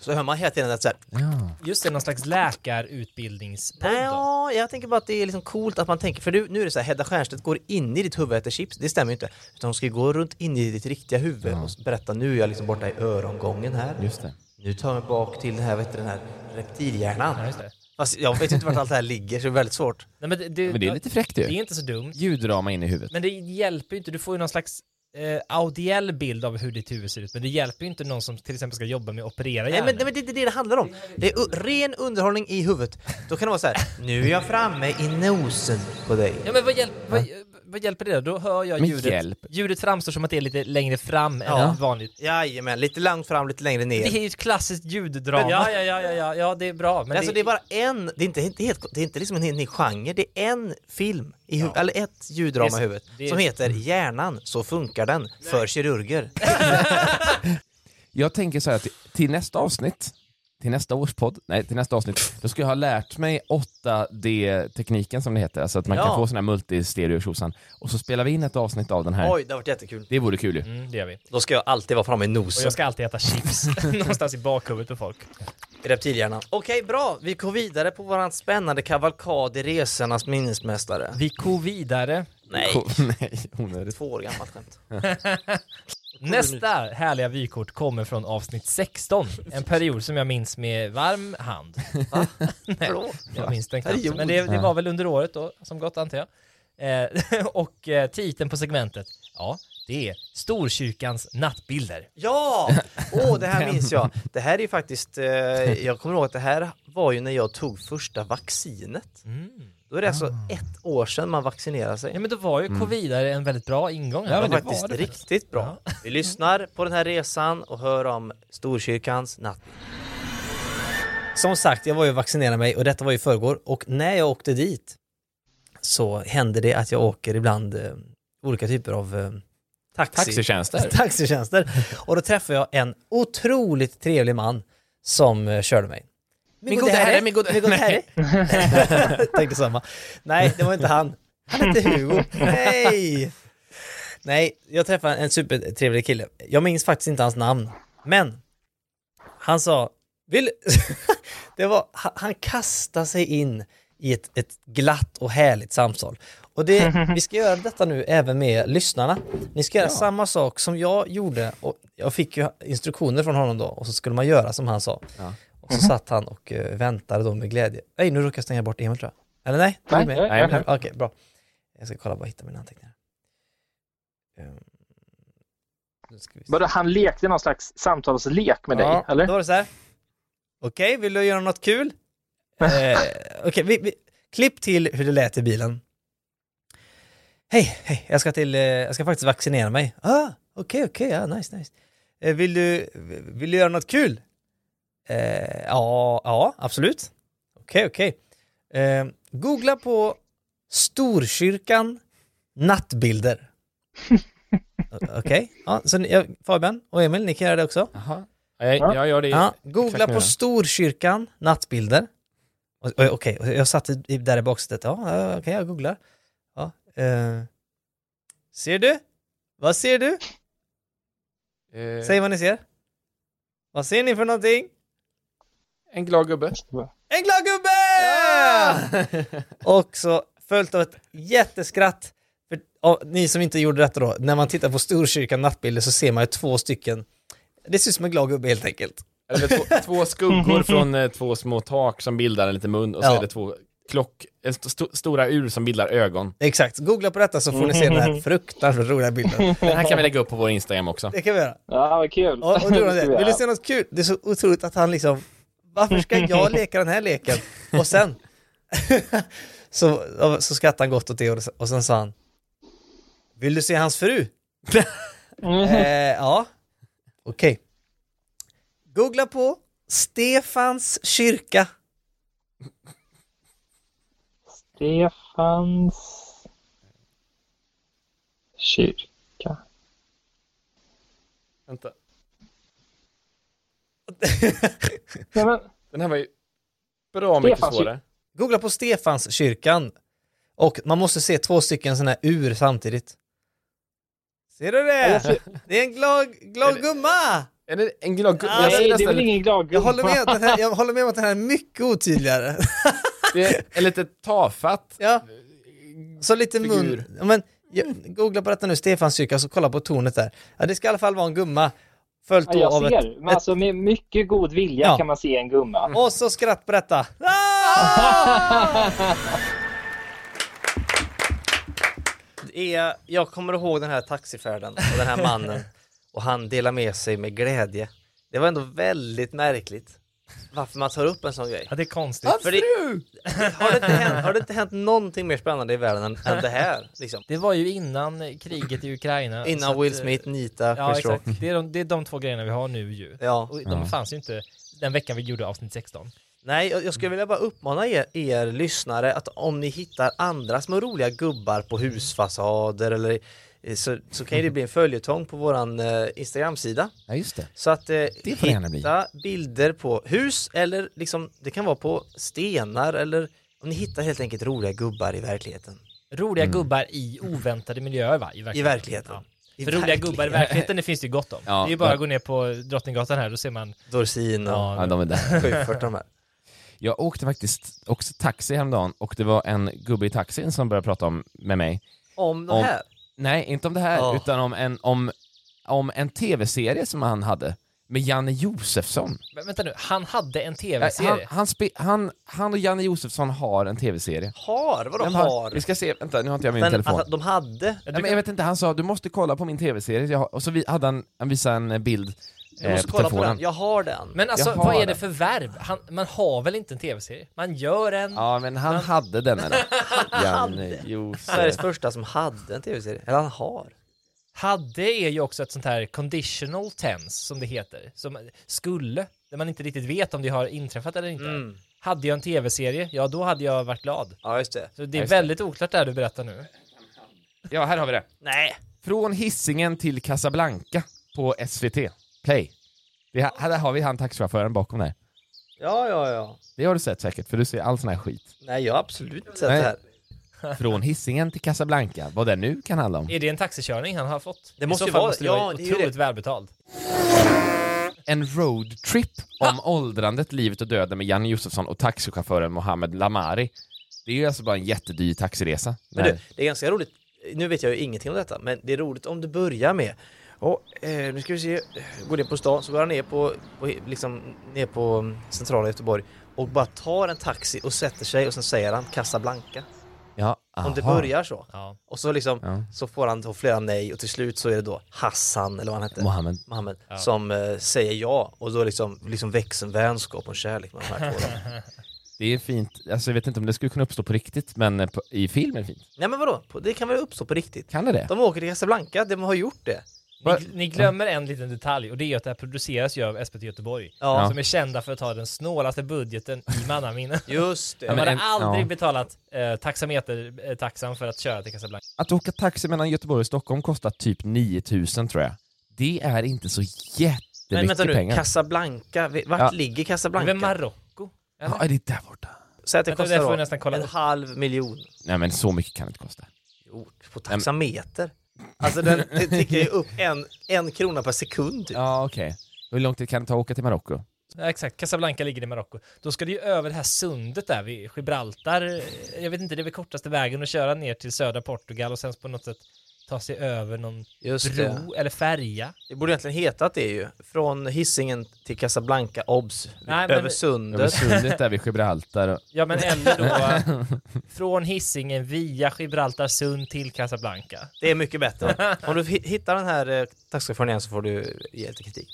Så hör man hela tiden att så här, Ja. Just det, någon slags läkarutbildningspodd ja, jag tänker bara att det är liksom coolt att man tänker, för du, nu är det så här, Hedda Stiernstedt går in i ditt huvud och äter chips, det stämmer ju inte. Utan hon ska ju gå runt in i ditt riktiga huvud och berätta, nu är jag liksom borta i örongången här. Just det. Nu tar jag mig bak till den här, vet du, den här reptilhjärnan. Ja, just det. Fast jag vet inte vart allt det här ligger, så det är väldigt svårt. Nej, men det, det, Men det är lite fräckt ju. det är inte så dumt. Ljuddrama in i huvudet. Men det hjälper ju inte, du får ju någon slags eh, audiell bild av hur ditt huvud ser ut, men det hjälper ju inte någon som till exempel ska jobba med att operera Nej hjärnor. men det är det, det det handlar om. Det är u- ren underhållning i huvudet. Då kan det vara så här, nu är jag framme i nosen på dig. Ja men vad, hjälp, vad, vad hjälper det då? Hör jag Men ljudet. hjälp. Ljudet framstår som att det är lite längre fram Ja. än vanligt. Jajamän, lite långt fram, lite längre ner. Det är ju ett klassiskt ljuddrama. Ja, ja, ja, ja, ja, ja det är bra. Men Men alltså det är bara en, det är inte, det är helt, det är inte liksom en hel ny genre, det är en film, i hu- eller ett ljuddrama Det är- i huvudet, det är- som heter Hjärnan, så funkar den, för kirurger. Jag tänker så här, till, till nästa avsnitt, till nästa års podd, nej till nästa avsnitt, då ska jag ha lärt mig 8D-tekniken som det heter, alltså att man Ja. kan få sån här multistereo tjosan och så spelar vi in ett avsnitt av den här. Oj, det har varit jättekul. Det vore kul ju. Mm, det gör vi. Då ska jag alltid vara framme i Och nosen, jag ska alltid äta chips någonstans i bakhuvudet på folk. reptilhjärnan. Okej, bra, vi går vidare på våran spännande kavalkad i resornas minnesmästare. Vi går vidare. Nej, nej, onödigt. två år gammalt skämt. Nästa härliga vykort kommer från avsnitt 16. En period som jag minns med varm hand. Nej, jag minns den knappt. Men det, det var väl under året då, som gått antar jag. Eh, och eh, titeln på segmentet, ja, det är Storkyrkans nattbilder. Ja! Åh, det här minns jag. Det här är ju faktiskt, eh, jag kommer ihåg att det här var ju när jag tog första vaccinet. Då är det alltså ett år sedan man vaccinerade sig. Ja men då var ju covidare en väldigt bra ingång. här. det var faktiskt det. riktigt bra. Vi lyssnar på den här resan och hör om Storkyrkans natt. Som sagt, jag var ju och vaccinerade mig och detta var ju förrgår och när jag åkte dit så händer det att jag åker ibland eh, olika typer av eh, taxi. Taxitjänster. taxitjänster. Och då träffade jag en otroligt trevlig man som eh, körde mig. Min gode herre, min gode, min gode herre. Tänkte samma. Nej, det var inte han. Han hette Hugo. Nej! Nej, jag träffade en supertrevlig kille. Jag minns faktiskt inte hans namn. Men han sa, vill... det var, han- kastade sig in i ett, ett glatt och härligt samtal. Och det, vi ska göra detta nu även med lyssnarna. Ni ska göra samma sak som jag gjorde och jag fick ju instruktioner från honom då och så skulle man göra som han sa. Ja. Och så satt han och eh, väntade då med glädje. Nej, nu råkade jag stänga bort Emil tror jag. Eller nej? Nej, är Nej, här. Okej, bra. Jag ska kolla bara hitta mina anteckningar. Se. Vadå, han lekte någon slags samtalslek med dig, Ja, eller? Då var det så här. Okej, vill du göra något kul? eh, Okej, vi, vi, klipp till hur det lät i bilen. Hej, hej, jag ska till, eh, jag ska faktiskt vaccinera mig. Ah, okej, okej, ja, nice, nice. Eh, vill du, vill du göra något kul? Eh, ja, ja, absolut. Okej, okej. Eh, googla på Storkyrkan nattbilder. Okej, ja, så ni, ja, Fabian och Emil, ni kan göra det också. Jaha. Jag, jag gör det Ja, googla på. Storkyrkan nattbilder. Okej, jag satt i- där i baksätet. Ja, okej, jag googlar. Ja, eh. Ser du? Vad ser du? Eh, Säg vad ni ser. Vad ser ni för någonting? En glad gubbe. En glad gubbe! och så följt av ett jätteskratt. För, och, ni som inte gjorde detta då, när man tittar på Storkyrkan nattbilder så ser man ju två stycken. Det ser ut som en glad gubbe helt enkelt. Eller två, två skuggor från eh, två små tak som bildar en liten mun och så Ja. är det två klock, st st stora ur som bildar ögon. Exakt, googla på detta så får ni se den här fruktansvärt roliga bilden. Den här kan vi lägga upp på vår Instagram också. Det kan vi göra. Ja, vad kul. Och, och vi vill du se något kul? Det är så otroligt att han liksom, varför ska jag leka den här leken? Och sen, så, så skrattade han gott åt det och, och sen sa han, vill du se hans fru? eh, ja. Okej. Googla på Stefans kyrka. Stefans kyrka. Vänta. Nej, men, Den här var ju bra mycket Stefans svårare. Googla på Stefanskyrkan. Och man måste se två stycken sådana här ur samtidigt. Ser du det? jag ser- Det är en glad, glad gumma! Är det en glad gumma? Nej, Jag det är nästan väl ingen glad Jag håller, med, att gumma. den här, jag håller med om att den här är mycket otydligare. Det är en lite tafatt Ja, så lite mun... Men, ja, googla på detta nu, Stefanskyrka, så kolla på tornet där. Ja, det ska i alla fall vara en gumma. Följt Ja, jag av ser. ett, Men ett... alltså med mycket god vilja Ja. kan man se en gumma. Och så skratt på detta. Ah! Det är, jag kommer ihåg den här taxifärden och den här mannen och han delar med sig med glädje. Det var ändå väldigt märkligt varför man tar upp en sån grej. Ja, det är konstigt. För det, har, det inte hänt, har det inte hänt någonting mer spännande i världen än, än det här? Liksom? Det var ju innan kriget i Ukraina. Innan Will eh, Smith, Nita, Ja, exakt. Det är, de, det är de två grejerna vi har nu ju. Ja. Och de Ja. fanns ju inte den veckan vi gjorde avsnitt 16. Nej, jag skulle vilja bara uppmana er, er lyssnare att om ni hittar andra små roliga gubbar på husfasader eller så, så kan ju det bli en följetong på våran eh, Instagram-sida. Ja, just det. Så att eh, Det får gärna bli. hitta bilder på hus eller liksom, det kan vara på stenar eller om ni hittar helt enkelt roliga gubbar i verkligheten. Roliga Mm. gubbar i oväntade miljöer va? I I verkligheten. verkligheten. Ja. I För roliga gubbar i verkligheten det finns det ju gott om. Ja, det är ju bara men- att gå ner på Drottninggatan här, då ser man Dorsin och Ja, Ja, de är där. Schyffert de här. Jag åkte faktiskt också taxi häromdagen och det var en gubbe i taxin som började prata om, med mig. Om de Om- här. Nej, inte om det här, Ja. utan om en, om, om en tv-serie som han hade med Janne Josefsson. Men vänta nu, han hade en Han, tv-serie. han, spe, han, han och Janne Josefsson har en tv-serie. Har? Vadå De har? Vi ska se, vänta nu har inte jag min Men telefon. att de hade? Ja, men jag vet inte, han sa du måste kolla på min tv-serie, Jag har- och så vi, hade han, han visade en bild Eh, måste på kolla på den. Jag har den. Men alltså, Jag vad är det för verb? Han, man har väl inte en tv-serie? Man gör en... Ja men han hade den eller? Janne Sveriges Josef. första som hade en tv-serie. Eller han har. Hade är ju också ett sånt här conditional tense som det heter. Som skulle, där man inte riktigt vet om det har inträffat eller inte. Mm. Hade jag en tv-serie, ja då hade jag varit glad. Ja, just det. Så det är det. väldigt oklart det här du berättar nu. Ja här har vi det. Nej. Från Hisingen till Casablanca på SVT Play. Det, här där har vi han taxichauffören bakom där. Ja, ja, ja. Det har du sett säkert, för du ser all sån här skit. Nej, jag har absolut inte sett Nej. det här. Från Hisingen till Casablanca, vad det nu kan handla om. Är det en taxikörning han har fått? Det måste I ju så fall vara- måste det ja, vara det är ju otroligt det. välbetalt. En roadtrip om åldrandet, livet och döden med Janne Josefsson och taxichauffören Mohammed Lamari. Det är ju alltså bara en jättedyr taxiresa. Men Nej. du, det är ganska roligt. Nu vet jag ju ingenting om detta, men det är roligt om du börjar med och, eh, nu ska vi se, går ner på stan, så går han ner på, på, liksom, ner på mm, centrala Göteborg och bara tar en taxi och sätter sig och sen säger han Casablanca. Ja, Om det aha. börjar så. Ja. Och så liksom, Ja. så får han då flera nej och till slut så är det då Hassan, eller vad han hette, Mohammed. Mohammed, Ja. som eh, säger ja och då liksom, liksom växer en vänskap och en kärlek med de här två. Det är fint, alltså jag vet inte om det skulle kunna uppstå på riktigt, men eh, på, i film är det fint. Nej men vadå, det kan väl uppstå på riktigt? Kan det det? De åker till Casablanca, de har gjort det. Ni, ni glömmer en liten detalj och det är att det här produceras ju av SVT Göteborg. Ja. Som är kända för att ha den snålaste budgeten i mannaminne. Just det. De hade aldrig ja. betalat eh, taxameter-taxan för att köra till Casablanca. Att åka taxi mellan Göteborg och Stockholm kostar typ 9000 tror jag. Det är inte så jättemycket Men vänta nu, pengar. Casablanca, vart Ja. ligger Det är Casablanca? Marocko? Ja, är det där borta? Säg att det Vänta, det kostar får då vi nästan kolla en upp. halv miljon. Nej men så mycket kan det inte kosta. Jo, på taxameter. Alltså den det tickar ju upp en, en krona per sekund typ. Ja okej. Hur lång tid kan det ta att åka till Marocko? Ja, exakt, Casablanca ligger i Marocko. Då ska det ju över det här sundet där vid Gibraltar. Jag vet inte, det är väl kortaste vägen att köra ner till södra Portugal och sen på något sätt ta sig över någon Just det. bro eller färja. Det borde egentligen hetat det ju. Från Hisingen till Casablanca, obs. Nej, men- över Över sundet. sundet där vid Gibraltar. Ja men eller då från Hisingen via Gibraltar sund till Casablanca. Det är mycket bättre. Om du hi- hittar den här eh, taxichauffören igen så får du ge lite kritik.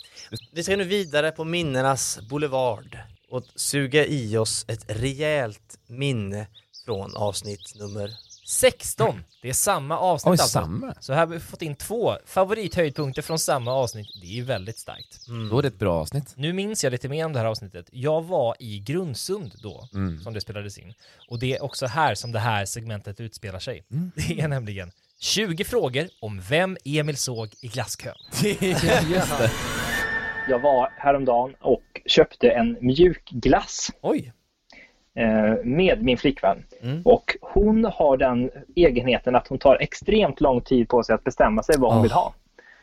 Vi ska nu vidare på minnenas boulevard och suga i oss ett rejält minne från avsnitt nummer 16! Det är samma avsnitt Oj, alltså. samma. Så här har vi fått in två favorithöjdpunkter från samma avsnitt. Det är ju väldigt starkt. Då är det ett bra avsnitt. Nu minns jag lite mer om det här avsnittet. Jag var i Grundsund då, Mm. som det spelades in. Och det är också här som det här segmentet utspelar sig. Mm. Det är nämligen 20 frågor om vem Emil såg i glasskön. Just det. Jag var häromdagen och köpte en mjukglass Oj! Eh, med min flickvän. Mm. Och hon har den egenheten att hon tar extremt lång tid på sig att bestämma sig vad hon Oh, vill ha.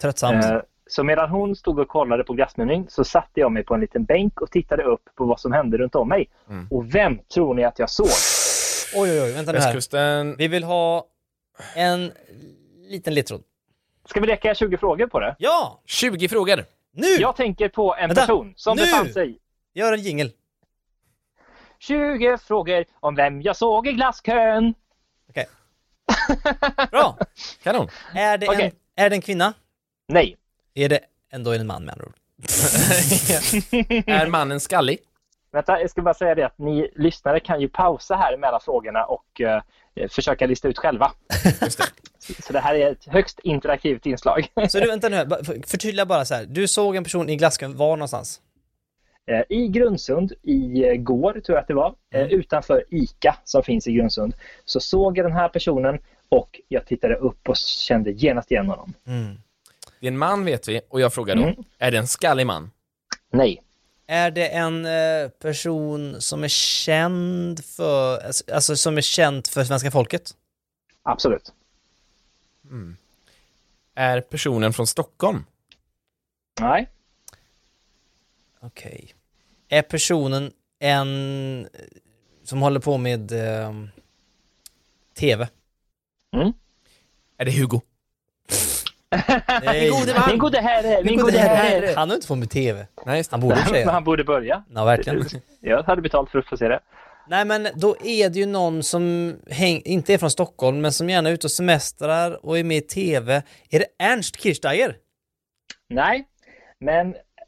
Tröttsamt. Eh, Så medan hon stod och kollade på glassmenyn så satte jag mig på en liten bänk och tittade upp på vad som hände runt om mig. Mm. Och vem tror ni att jag såg? Oj, oj, oj, vänta nu här. Vi vill ha en liten ledtråd. Ska vi leka 20 frågor på det? Ja! 20 frågor. Nu! Jag tänker på en Vänta, person som nu! befann sig Gör en jingel. 20 frågor om vem jag såg i glasskön. Okej. Bra! Kanon. Är det, Okej. en, är det en kvinna? Nej. Är det ändå en man med andra ord? är mannen skallig? Vänta, jag ska bara säga det att ni lyssnare kan ju pausa här mellan frågorna och eh, försöka lista ut själva. Så det här är ett högst interaktivt inslag. Så du, vänta nu förtydliga bara så här. Du såg en person i glasskön, var någonstans? Eh, I Grundsund igår, tror jag att det var, eh, utanför ICA som finns i Grundsund, så såg jag den här personen och jag tittade upp och kände genast igen honom. Det är en man vet vi, och jag frågar då, Mm. är det en skallig man? Nej. Är det en eh, person som är känd för, alltså- alltså som är känd för svenska folket? Absolut. Är personen från Stockholm? Nej. Okej. Är personen en eh, som håller på med eh, TV? Mm. Är det Hugo? Nej. gode man. Min gode herre, min Min gode herre. Han har inte fått med TV. Nej, just det. Han borde Men säga. han borde börja. Ja, verkligen. Jag hade betalt för att få se det. Nej men då är det ju någon som häng, inte är från Stockholm men som gärna är ute och semestrar och är med i TV. Är det Ernst Kirchsteiger? Nej, men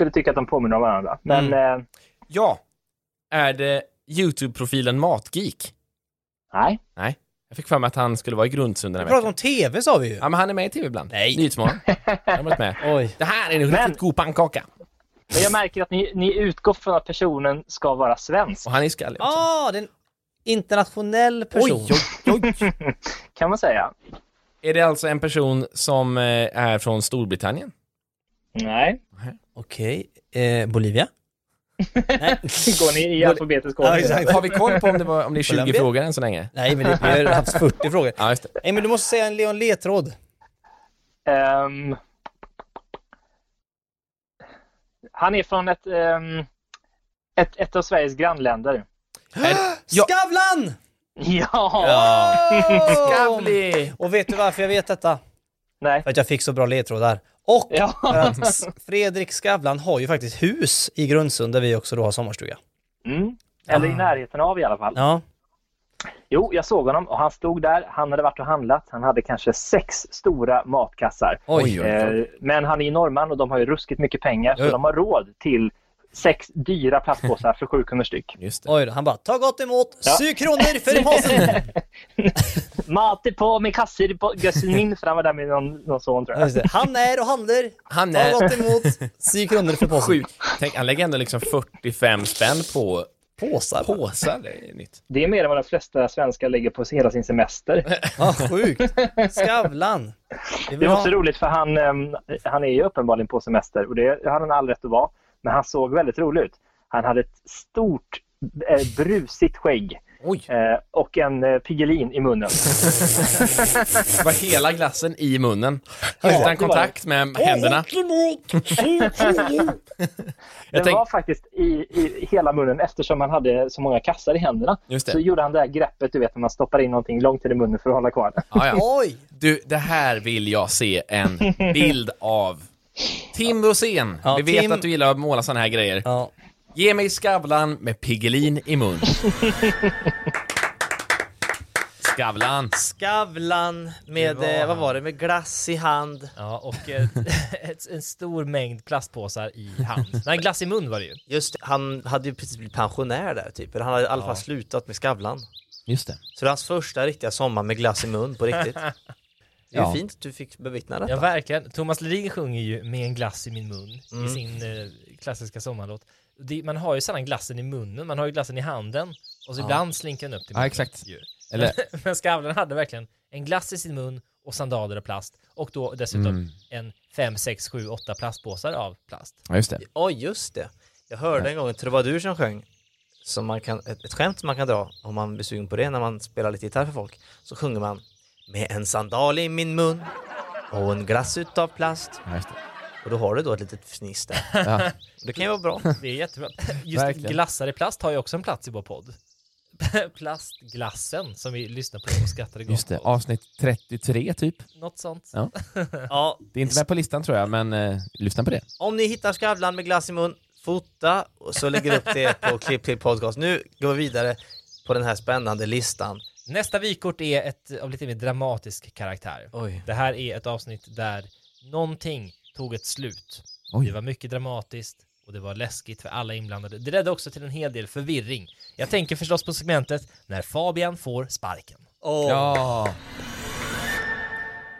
Skulle tycka att de påminner om varandra. Men Mm. eh, Ja. Är det YouTube-profilen Matgeek? nej. Nej. Jag fick för mig att han skulle vara i Grundsund den Vi här pratar om TV sa vi ju. Ja, men han är med i TV ibland. Nej. Nyhetsmorgon. Han har varit med. Oj. Det här är en Men- riktigt god pannkaka. Men jag märker att ni, ni utgår från att personen ska vara svensk. Och han är skallig också. Ah, det är en internationell person. Oj, oj, oj. Kan man säga. Är det alltså en person som eh, är från Storbritannien? Nej. Okej. Eh, Bolivia? Går ni i alfabetisk Ja, ordning? exakt. Har vi koll på om det, var, om det är 20 Colombia? frågor än så länge? Nej, men det, vi har haft 40 frågor. Ja, just det. Nej, men du måste säga en Leon ledtråd. Ehm, han är från ett, ehm, ett, ett av Sveriges grannländer. Ja. Skavlan! Ja! Skavli! Och vet du varför jag vet detta? Nej. För att jag fick så bra ledtrådar. Och Ja. Fredrik Skavlan har ju faktiskt hus i Grundsund där vi också då har sommarstuga. Mm. Eller i närheten av i alla fall. Ja. Jo, jag såg honom och han stod där. Han hade varit och handlat. Han hade kanske sex stora matkassar. Oj, oj, oj. Eh, Men han är ju norrman och de har ju ruskigt mycket pengar så de har råd till sex dyra plastpåsar för sju kronor styck. Just Oj då, han bara ta gott emot, Ja. sju kronor för påsen! Mat på med kassor på gössen min, för han var där med någon, någon son tror Ja, jag. det. Han är och handlar, Han ta är- gott emot, sju kronor för påsen. Sjukt. Tänk, han lägger ändå liksom 45 spänn på Påsar. påsar. Det är nytt. Det är mer än vad de flesta svenskar lägger på hela sin semester. Ja, sjukt. Skavlan. Det vill var också roligt för han, ehm, han är ju uppenbarligen på semester och det har han all rätt att vara. Men han såg väldigt rolig ut. Han hade ett stort eh, brusigt skägg. Eh, och en eh, Piggelin i munnen. Det var hela glassen i munnen. Ja, det var Utan kontakt med händerna. Det tänk- var faktiskt i, i hela munnen eftersom han hade så många kassar i händerna. Så gjorde han det här greppet, du vet när man stoppar in någonting långt in i munnen för att hålla kvar det. Ja. Oj! Du, det här vill jag se en bild av. Tim Rosén, Ja, vi vet Tim- att du gillar att måla såna här grejer. Ja. Ge mig Skavlan med Piggelin i mun. Skavlan. Skavlan med, Det var eh, vad var det, med glass i hand. Ja, och eh, ett, en stor mängd plastpåsar i hand. Nej, glass i mun var det ju. Just det, han hade ju precis blivit pensionär där typ, eller han hade i alla Ja. fall slutat med Skavlan. Just det. Så det är hans första riktiga sommar med glass i mun på riktigt. Det är ju Ja. fint att du fick bevittna detta. Ja, verkligen. Thomas Ledin sjunger ju med en glass i min mun Mm. i sin eh, klassiska sommarlåt. Det, man har ju sällan glassen i munnen, man har ju glassen i handen och så Ja. ibland slinker den upp till Ja, munnen. exakt. Ju. Eller- Men Skavlan hade verkligen en glass i sin mun och sandaler av plast och då dessutom Mm. en fem, sex, sju, åtta plastpåsar av plast. Ja, just det. Oj, just det. Jag hörde Ja. en gång en trubadur som sjöng som man kan, ett, ett skämt som man kan dra om man blir sugen på det när man spelar lite gitarr för folk. Så sjunger man med en sandal i min mun och en glass utav plast. Ja, just det. Och då har du då ett litet fniss där. Ja. Det kan ju vara bra. Det är jättebra. Just Verkligen. glassar i plast har ju också en plats i vår podd. Plastglassen som vi lyssnar på och skrattade gott Just det, avsnitt 33 typ. Något sånt. Ja. Ja, Det är inte med på listan tror jag, men eh, lyssna på det. om ni hittar Skavlan med glass i mun, fota och så lägger upp det på Klipp till podcast. Nu går vi vidare på den här spännande listan. Nästa vykort är ett av lite mer dramatisk karaktär. Oj. Det här är ett avsnitt där någonting tog ett slut. Oj. Det var mycket dramatiskt och det var läskigt för alla inblandade. Det ledde också till en hel del förvirring. Jag tänker förstås på segmentet när Fabian får sparken. Ja.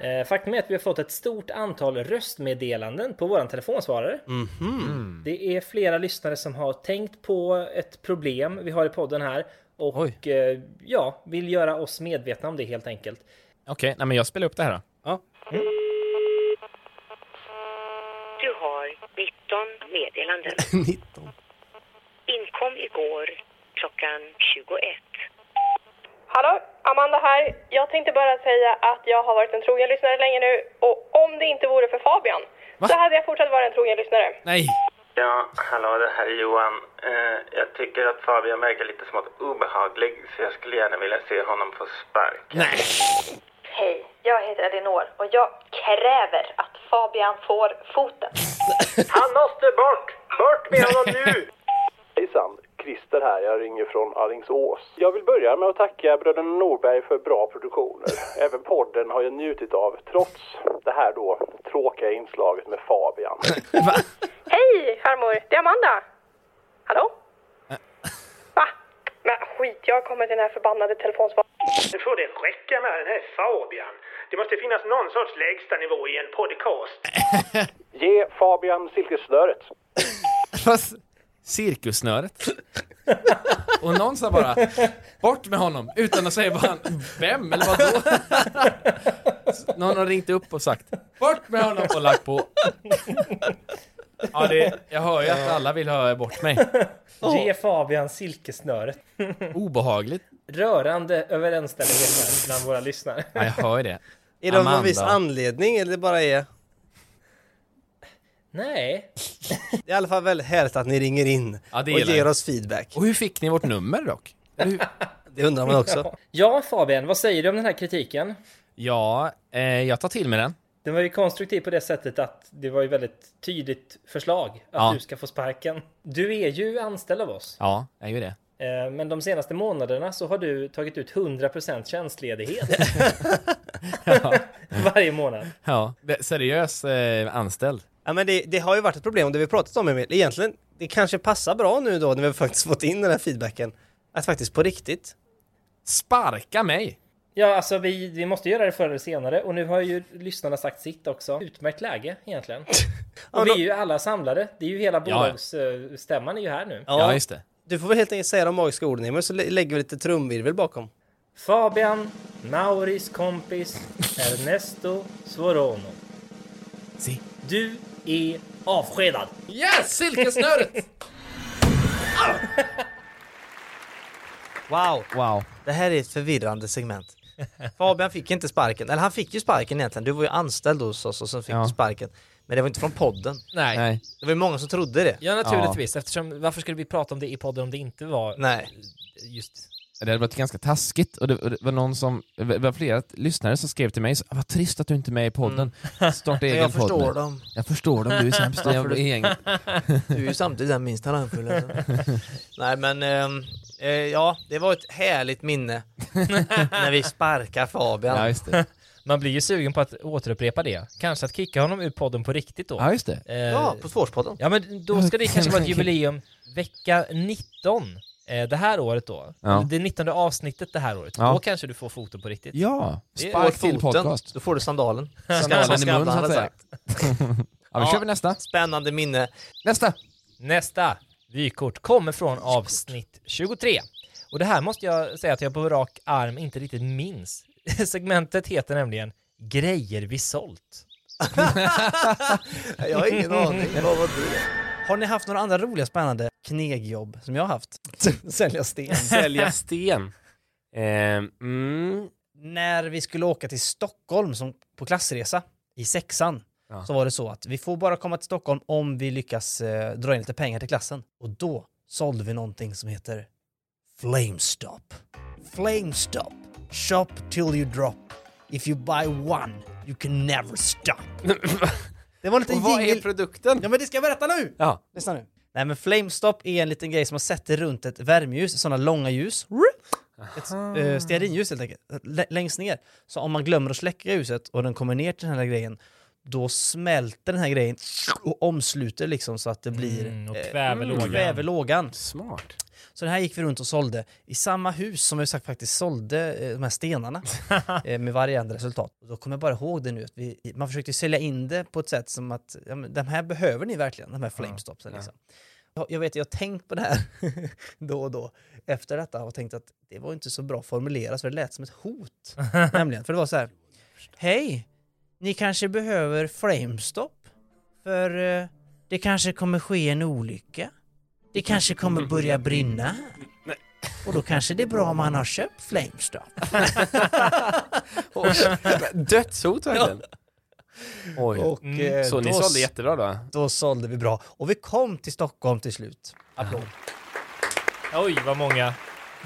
Eh, faktum är att vi har fått ett stort antal röstmeddelanden på våran telefonsvarare. Mhm. Det är flera lyssnare som har tänkt på ett problem vi har i podden här och eh, ja, vill göra oss medvetna om det helt enkelt. Okej, nej men jag spelar upp det här då. Ja. Du har 19 meddelanden. 19. Inkom igår klockan 21. Hallå, Amanda här. Jag tänkte bara säga att jag har varit en trogen lyssnare länge nu och om det inte vore för Fabian så hade jag fortsatt vara en trogen lyssnare. Nej. Ja, hallå det här är Johan. Eh, jag tycker att Fabian verkar lite smått obehaglig så jag skulle gärna vilja se honom få spark. Nej. Hej, jag heter Elinor och jag kräver att Fabian får foten. Han måste bort! Bort med honom nu! Hejsan, Christer här. Jag ringer från Alingsås. Jag vill börja med att tacka bröderna Norberg för bra produktioner. Även podden har jag njutit av, trots det här då tråkiga inslaget med Fabian. Hej farmor, det är Amanda. Hallå? Va? Men skit, jag kommer till den här förbannade telefonsvararen. Nu får det räcka med den här Fabian. Det måste finnas någon sorts lägsta nivå i en podcast. Ge Fabian silkessnöret. Cirkussnöret. Och någon sa bara bort med honom utan att säga vad han, vem eller vad då? Någon har ringt upp och sagt bort med honom och lagt på. Ja, det, jag hör ju att alla vill ha bort mig. Ge Fabian silkesnöret. Obehagligt. Rörande överensstämmighet bland våra lyssnare. Ja, jag hör ju det. Är det av någon Amanda. viss anledning eller det bara är... Nej. Det är i alla fall väldigt härligt att ni ringer in Ja, och gillar ger jag. oss feedback. Och hur fick ni vårt nummer dock? Det undrar man också. Ja, Fabian, vad säger du om den här kritiken? Ja, eh, jag tar till mig den. Den var ju konstruktiv på det sättet att det var ju väldigt tydligt förslag att Ja. du ska få sparken. Du är ju anställd av oss. Ja, jag är ju det. Eh, Men de senaste månaderna så har du tagit ut 100% tjänstledighet. Varje månad. Ja, seriös eh, anställd. Ja men det, det har ju varit ett problem det vi pratat om Emil, egentligen det kanske passar bra nu då när vi har faktiskt fått in den här feedbacken. Att faktiskt på riktigt. Sparka mig! Ja, alltså vi, vi måste göra det förr eller senare och nu har ju lyssnarna sagt sitt också. Utmärkt läge egentligen. Och vi är ju alla samlade. Det är ju hela Ja. bolagsstämman är ju här nu. det. Du får väl helt enkelt säga de magiska orden Emil, så lä- lägger vi lite trumvirvel bakom. Fabian, Mauris kompis, Ernesto Svorono. Si. Du är avskedad. Yes! Silkesnöret! Wow! Wow. Det här är ett förvirrande segment. Fabian fick inte sparken, eller han fick ju sparken egentligen. Du var ju anställd hos oss och så fick Ja. du sparken. Men det var inte från podden. Nej. Det var ju många som trodde det. Ja, naturligtvis. Eftersom, varför skulle vi prata om det i podden om det inte var Nej. just... Det hade varit ganska taskigt och det, och det var någon som, det var flera lyssnare som skrev till mig så, vad trist att du inte är med i podden. Starta Men egen jag podd förstår nu." dem. Jag förstår dem, du är sämst i du- gänget. Du är ju samtidigt den minst talangfulla. Nej men, ehm, eh, ja det var ett härligt minne när vi sparkar Fabian. Man blir ju sugen på att återupprepa det. Kanske att kicka honom ur podden på riktigt då. Ja, just det. Eh, Ja, på Tvåårspodden. Ja, men då ska det kanske vara ett jubileum vecka 19. Eh, det här året då. Ja. Det 19 avsnittet det här året. Ja. Då kanske du får foto på riktigt. Ja, Det är- spark till foten, podcast. Då får du sandalen. Sandalen i mun, Skavlan så att säga. Ja, då kör vi nästa. Spännande minne. Nästa! Nästa vykort kommer från avsnitt 23. Och det här måste jag säga att jag på rak arm inte riktigt minns. Segmentet heter nämligen Grejer vi sålt. Jag har ingen aning. Vad var det? Har ni haft några andra roliga spännande knegjobb som jag har haft? Sälja sten. Sälja sten. Ehm, mm. När vi skulle åka till Stockholm som på klassresa i sexan Ja. så var det så att vi får bara komma till Stockholm om vi lyckas eh, dra in lite pengar till klassen. Och då sålde vi någonting som heter Flamestop. Flamestop. Shop till you drop. If you buy one, you can never stop. det var lite Och vad är jingle- produkten? Ja men det ska jag berätta nu! Ja. Lyssna nu. Nej men Flamestop är en liten grej som man sätter runt ett värmeljus, sådana långa ljus. Ett uh, stearinljus helt enkelt, lä- längst ner. Så om man glömmer att släcka ljuset och den kommer ner till den här grejen, då smälter den här grejen och omsluter liksom så att det blir Mm, och eh, kväver lågan. kväver lågan. Smart. Så det här gick vi runt och sålde i samma hus som vi sagt faktiskt sålde eh, de här stenarna eh, med varierande resultat. Och då kommer jag bara ihåg det nu, att vi, man försökte sälja in det på ett sätt som att ja, men, de här behöver ni verkligen, de här flamestopsen. Liksom. Jag, jag vet, jag har tänkt på det här då och då efter detta och tänkt att det var inte så bra formulerat för det lät som ett hot. nämligen, för det var så här, hej, ni kanske behöver flamestop för eh, det kanske kommer ske en olycka. Det kanske kommer börja brinna. Och då kanske det är bra om man har köpt Flamestop. Dödshot verkligen. Oj. Och, eh, Så ni då sålde s- jättebra då? Då sålde vi bra. Och vi kom till Stockholm till slut. Applåd. Oj, vad många.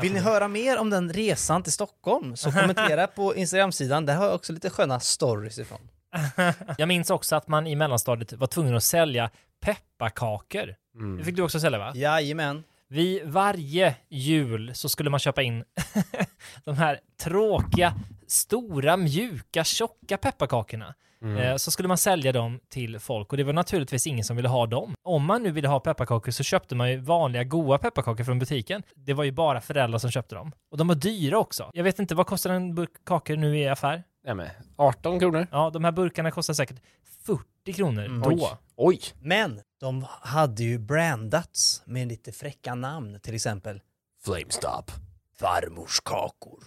Vill ni höra mer om den resan till Stockholm så kommentera på Instagram-sidan. Där har jag också lite sköna stories ifrån. Jag minns också att man i mellanstadiet var tvungen att sälja pepparkakor. Mm. Det fick du också sälja va? Jajamän. Vid varje jul så skulle man köpa in de här tråkiga, stora, mjuka, tjocka pepparkakorna. Mm. Eh, Så skulle man sälja dem till folk och det var naturligtvis ingen som ville ha dem. Om man nu ville ha pepparkakor så köpte man ju vanliga goda pepparkakor från butiken. Det var ju bara föräldrar som köpte dem. Och de var dyra också. Jag vet inte, vad kostar en burk kakor nu i affär? Men 18 kronor. Ja, de här burkarna kostar säkert 40 kronor Mm. då. Oj. Oj! Men de hade ju brandats med lite fräcka namn, till exempel Flamestop, farmors kakor.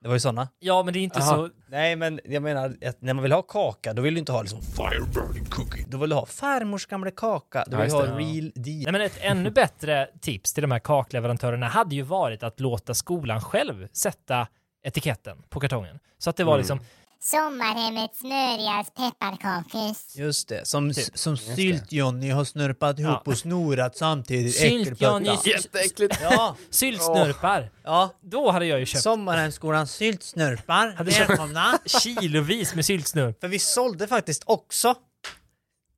Det var ju sådana. Ja, men det är inte Aha. så... Nej, men jag menar att när man vill ha kaka, då vill du inte ha liksom Fireburning cookie. Då vill du ha farmors gamla kaka. Då Ja, vill du just ha det. real deal. Nej, men ett ännu bättre tips till de här kakleverantörerna hade ju varit att låta skolan själv sätta etiketten på kartongen. Så att det var Mm. liksom, Sommarhemmets smöriga pepparkakor. Just det, som, Typ. som Sylt-Johnny har snurpat ihop Ja. och snorat samtidigt. Sylt-Johnny. Jätteäckligt. Ja. syltsnurpar. Ja. Då hade jag ju köpt Sommarhemsskolan syltsnurpar. Hade Välkomna! kilovis med syltsnurp. För vi sålde faktiskt också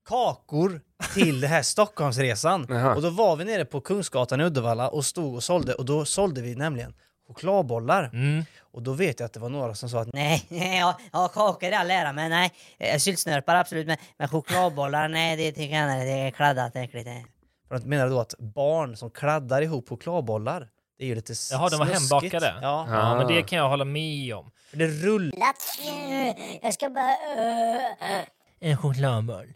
kakor till den här Stockholmsresan. Och då var vi nere på Kungsgatan i Uddevalla och stod och sålde och då sålde vi nämligen chokladbollar. Mm. Och då vet jag att det var några som sa att Nej, ja, ja kakor i all ära, men nej. Eh, Syltsnörpar absolut, men, men chokladbollar, nej det tycker jag inte. Det är kladdat äckligt. nej. För att menar då att barn som kladdar ihop chokladbollar, det är ju lite s- Jaha, de var snuskigt. hembakade? Ja. ja, men det kan jag hålla med om. För det rullar. Jag ska bara... En chokladboll.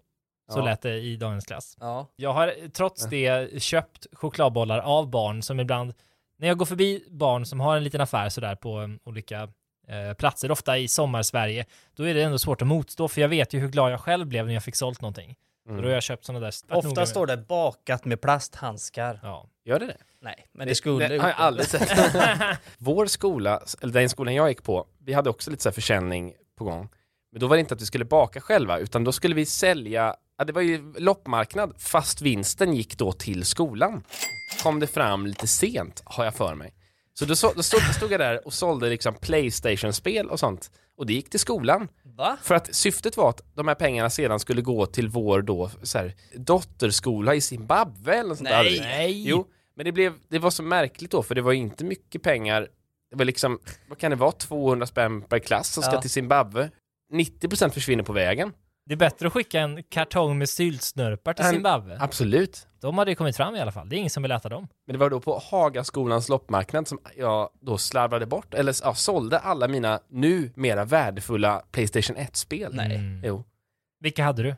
Så Ja. lät det i dagens klass. Ja. Jag har trots det köpt chokladbollar av barn som ibland, när jag går förbi barn som har en liten affär sådär på um, olika eh, platser, ofta i sommarsverige, då är det ändå svårt att motstå, för jag vet ju hur glad jag själv blev när jag fick sålt någonting. Så då har jag köpt sådana där. Ofta står det bakat med plasthandskar. Ja. Gör det det? Nej, men det skulle det har jag aldrig sett. Vår skola, eller den skolan jag gick på, vi hade också lite så här försäljning på gång. Men då var det inte att vi skulle baka själva, utan då skulle vi sälja, ja, det var ju loppmarknad, fast vinsten gick då till skolan. Kom det fram lite sent, har jag för mig. Så då, så, då stod, stod jag där och sålde liksom Playstation-spel och sånt. Och det gick till skolan. Va? För att syftet var att de här pengarna sedan skulle gå till vår då, så här, dotterskola i Zimbabwe eller något sånt Nej. där. Nej. Jo, men det, blev, det var så märkligt då, för det var inte mycket pengar. Det var liksom, vad kan det vara, 200 spänn per klass som ska Ja. till Zimbabwe. 90% försvinner på vägen. Det är bättre att skicka en kartong med syltsnurpar till Zimbabwe. Absolut. De hade ju kommit fram i alla fall. Det är ingen som vill äta dem. Men det var då på Hagaskolans loppmarknad som jag då slarvade bort, eller ja, sålde alla mina nu mera värdefulla Playstation 1-spel. Nej. Jo. Vilka hade du?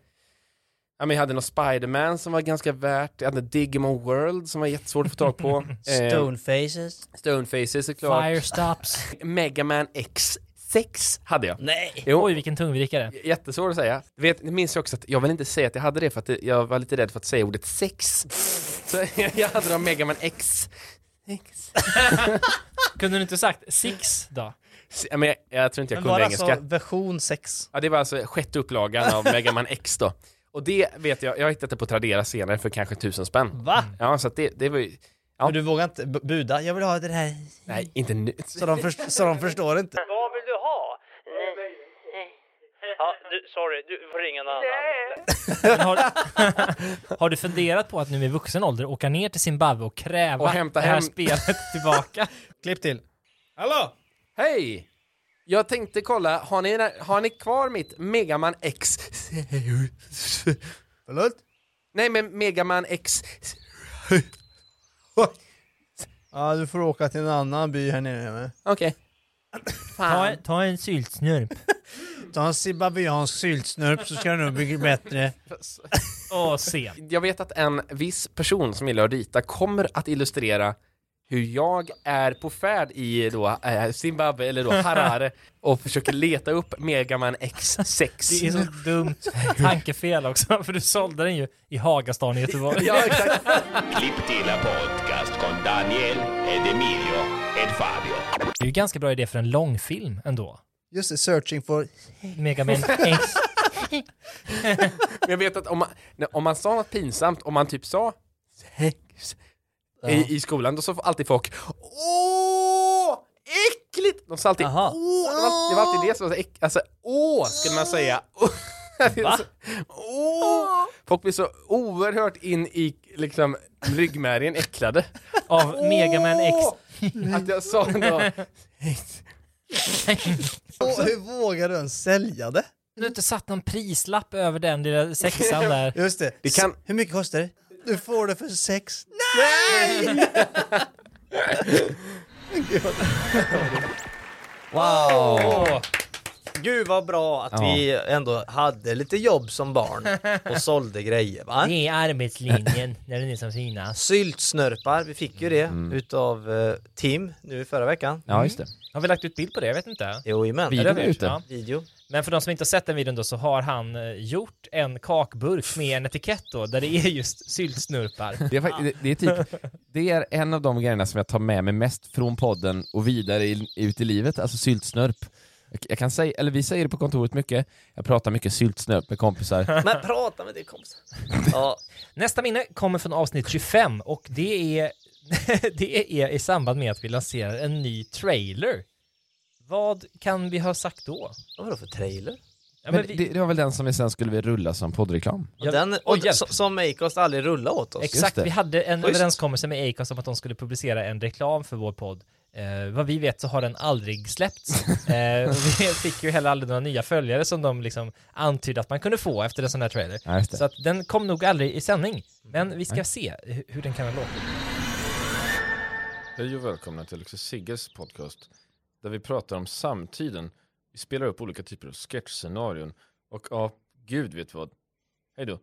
Ja, men jag hade någon Spiderman som var ganska värt, jag hade Digimon World som var jättesvårt att få tag på. Eh, Stonefaces. Stonefaces är klart. Firestops. Megaman X6 hade jag. Nej! Jo. Oj, vilken tungvrickare. Jättesvårt att säga. Vet, jag minns också att jag vill inte säga att jag hade det för att det, jag var lite rädd för att säga ordet sex. Så jag hade då Megaman X. X. Kunde du inte sagt six då? Ja, men jag, jag tror inte jag Men var kunde det engelska. alltså version 6? Ja, det var alltså sjätte upplagan av Megaman X då. Och det vet jag, jag har hittat det på Tradera senare för kanske tusen spänn. Va? Ja, så att det, det var ju... Ja. Men du vågar inte bu- buda? Jag vill ha det här. Nej, inte nu. Så de, först- så de förstår inte? Vad vill du ha? Ja, du, sorry, du får ringa någon annan. har, har du funderat på att nu i vuxen ålder åka ner till Zimbabwe och kräva Och hämta det här hem- spelet tillbaka? Klipp till. Hallå! Hej! Jag tänkte kolla, har ni, har ni kvar mitt Megaman X? Förlåt? Nej men Megaman X... Ja, du får åka till en annan by här nere. Okej. Ta, en- ta en syltsnurp. Ta en zimbabwiansk syltsnurp så ska det nog bli bättre. Och se. Jag vet att en viss person som gillar att rita kommer att illustrera hur jag är på färd i då eh, Zimbabwe eller då Harare och försöker leta upp Megaman X6. Det är så dumt tankefel också, för du sålde den ju i Hagastan i Göteborg. Ja, exakt. Klipp till en podcast con Daniel ed Emilio ed Fabio. Det är ju ganska bra idé för en långfilm ändå. Just det, searching for... Megaman X. Men jag vet att om man, om man sa något pinsamt, om man typ sa sex i, i skolan, då sa alltid folk Åh! Äckligt! De sa alltid Aha. Åh! Det var, det var alltid det som var så äck, Alltså Åh! Skulle man säga. Va? Åh! Folk blir så oerhört in i liksom ryggmärgen äcklade. Av Megaman X. Att jag sa då Åh, hur vågar du ens sälja det? Du har inte satt någon prislapp över den lilla sexan där. Just det. Det kan- Hur mycket kostar det? Du får det för sex. Nej! Wow! Gud vad bra att Ja. vi ändå hade lite jobb som barn och sålde grejer va? Det är arbetslinjen när den är som finast. Syltsnörpar, vi fick ju det utav eh, Tim nu förra veckan. Ja, just det. Har vi lagt ut bild på det? Jag vet inte. Jojomän. Videon är ute. ja. Video. Men för de som inte har sett den videon då så har han eh, gjort en kakburk med en etikett då där det är just syltsnurpar. Det är, fakt- det, det, är typ, det är en av de grejerna som jag tar med mig mest från podden och vidare i, ut i livet, alltså syltsnörp. Jag, kan säga, eller vi säger det på kontoret mycket, jag pratar mycket syltsnörp med kompisar. Men prata med din kompis. Ja, Nästa minne kommer från avsnitt 25 och det är, det är i samband med att vi lanserar en ny trailer. Vad kan vi ha sagt då? vad var det för trailer? Ja, Men men vi, det, det var väl den som vi sen skulle vi rulla som poddreklam? Och Ja, den, och, hjälp. som- Acast aldrig rullade åt oss. exakt, vi hade en överenskommelse med Acast om att de skulle publicera en reklam för vår podd Eh, vad vi vet så har den aldrig släppts. Eh, vi fick ju heller aldrig några nya följare som de liksom antydde att man kunde få efter en sån här trailer. Ja. Så att den kom nog aldrig i sändning. Men vi ska se hu- hur den kan ha låtit. Hej och välkomna till Alexis Sigges podcast där vi pratar om samtiden. Vi spelar upp olika typer av sketchscenarion och ja, gud vet vad. Hej då.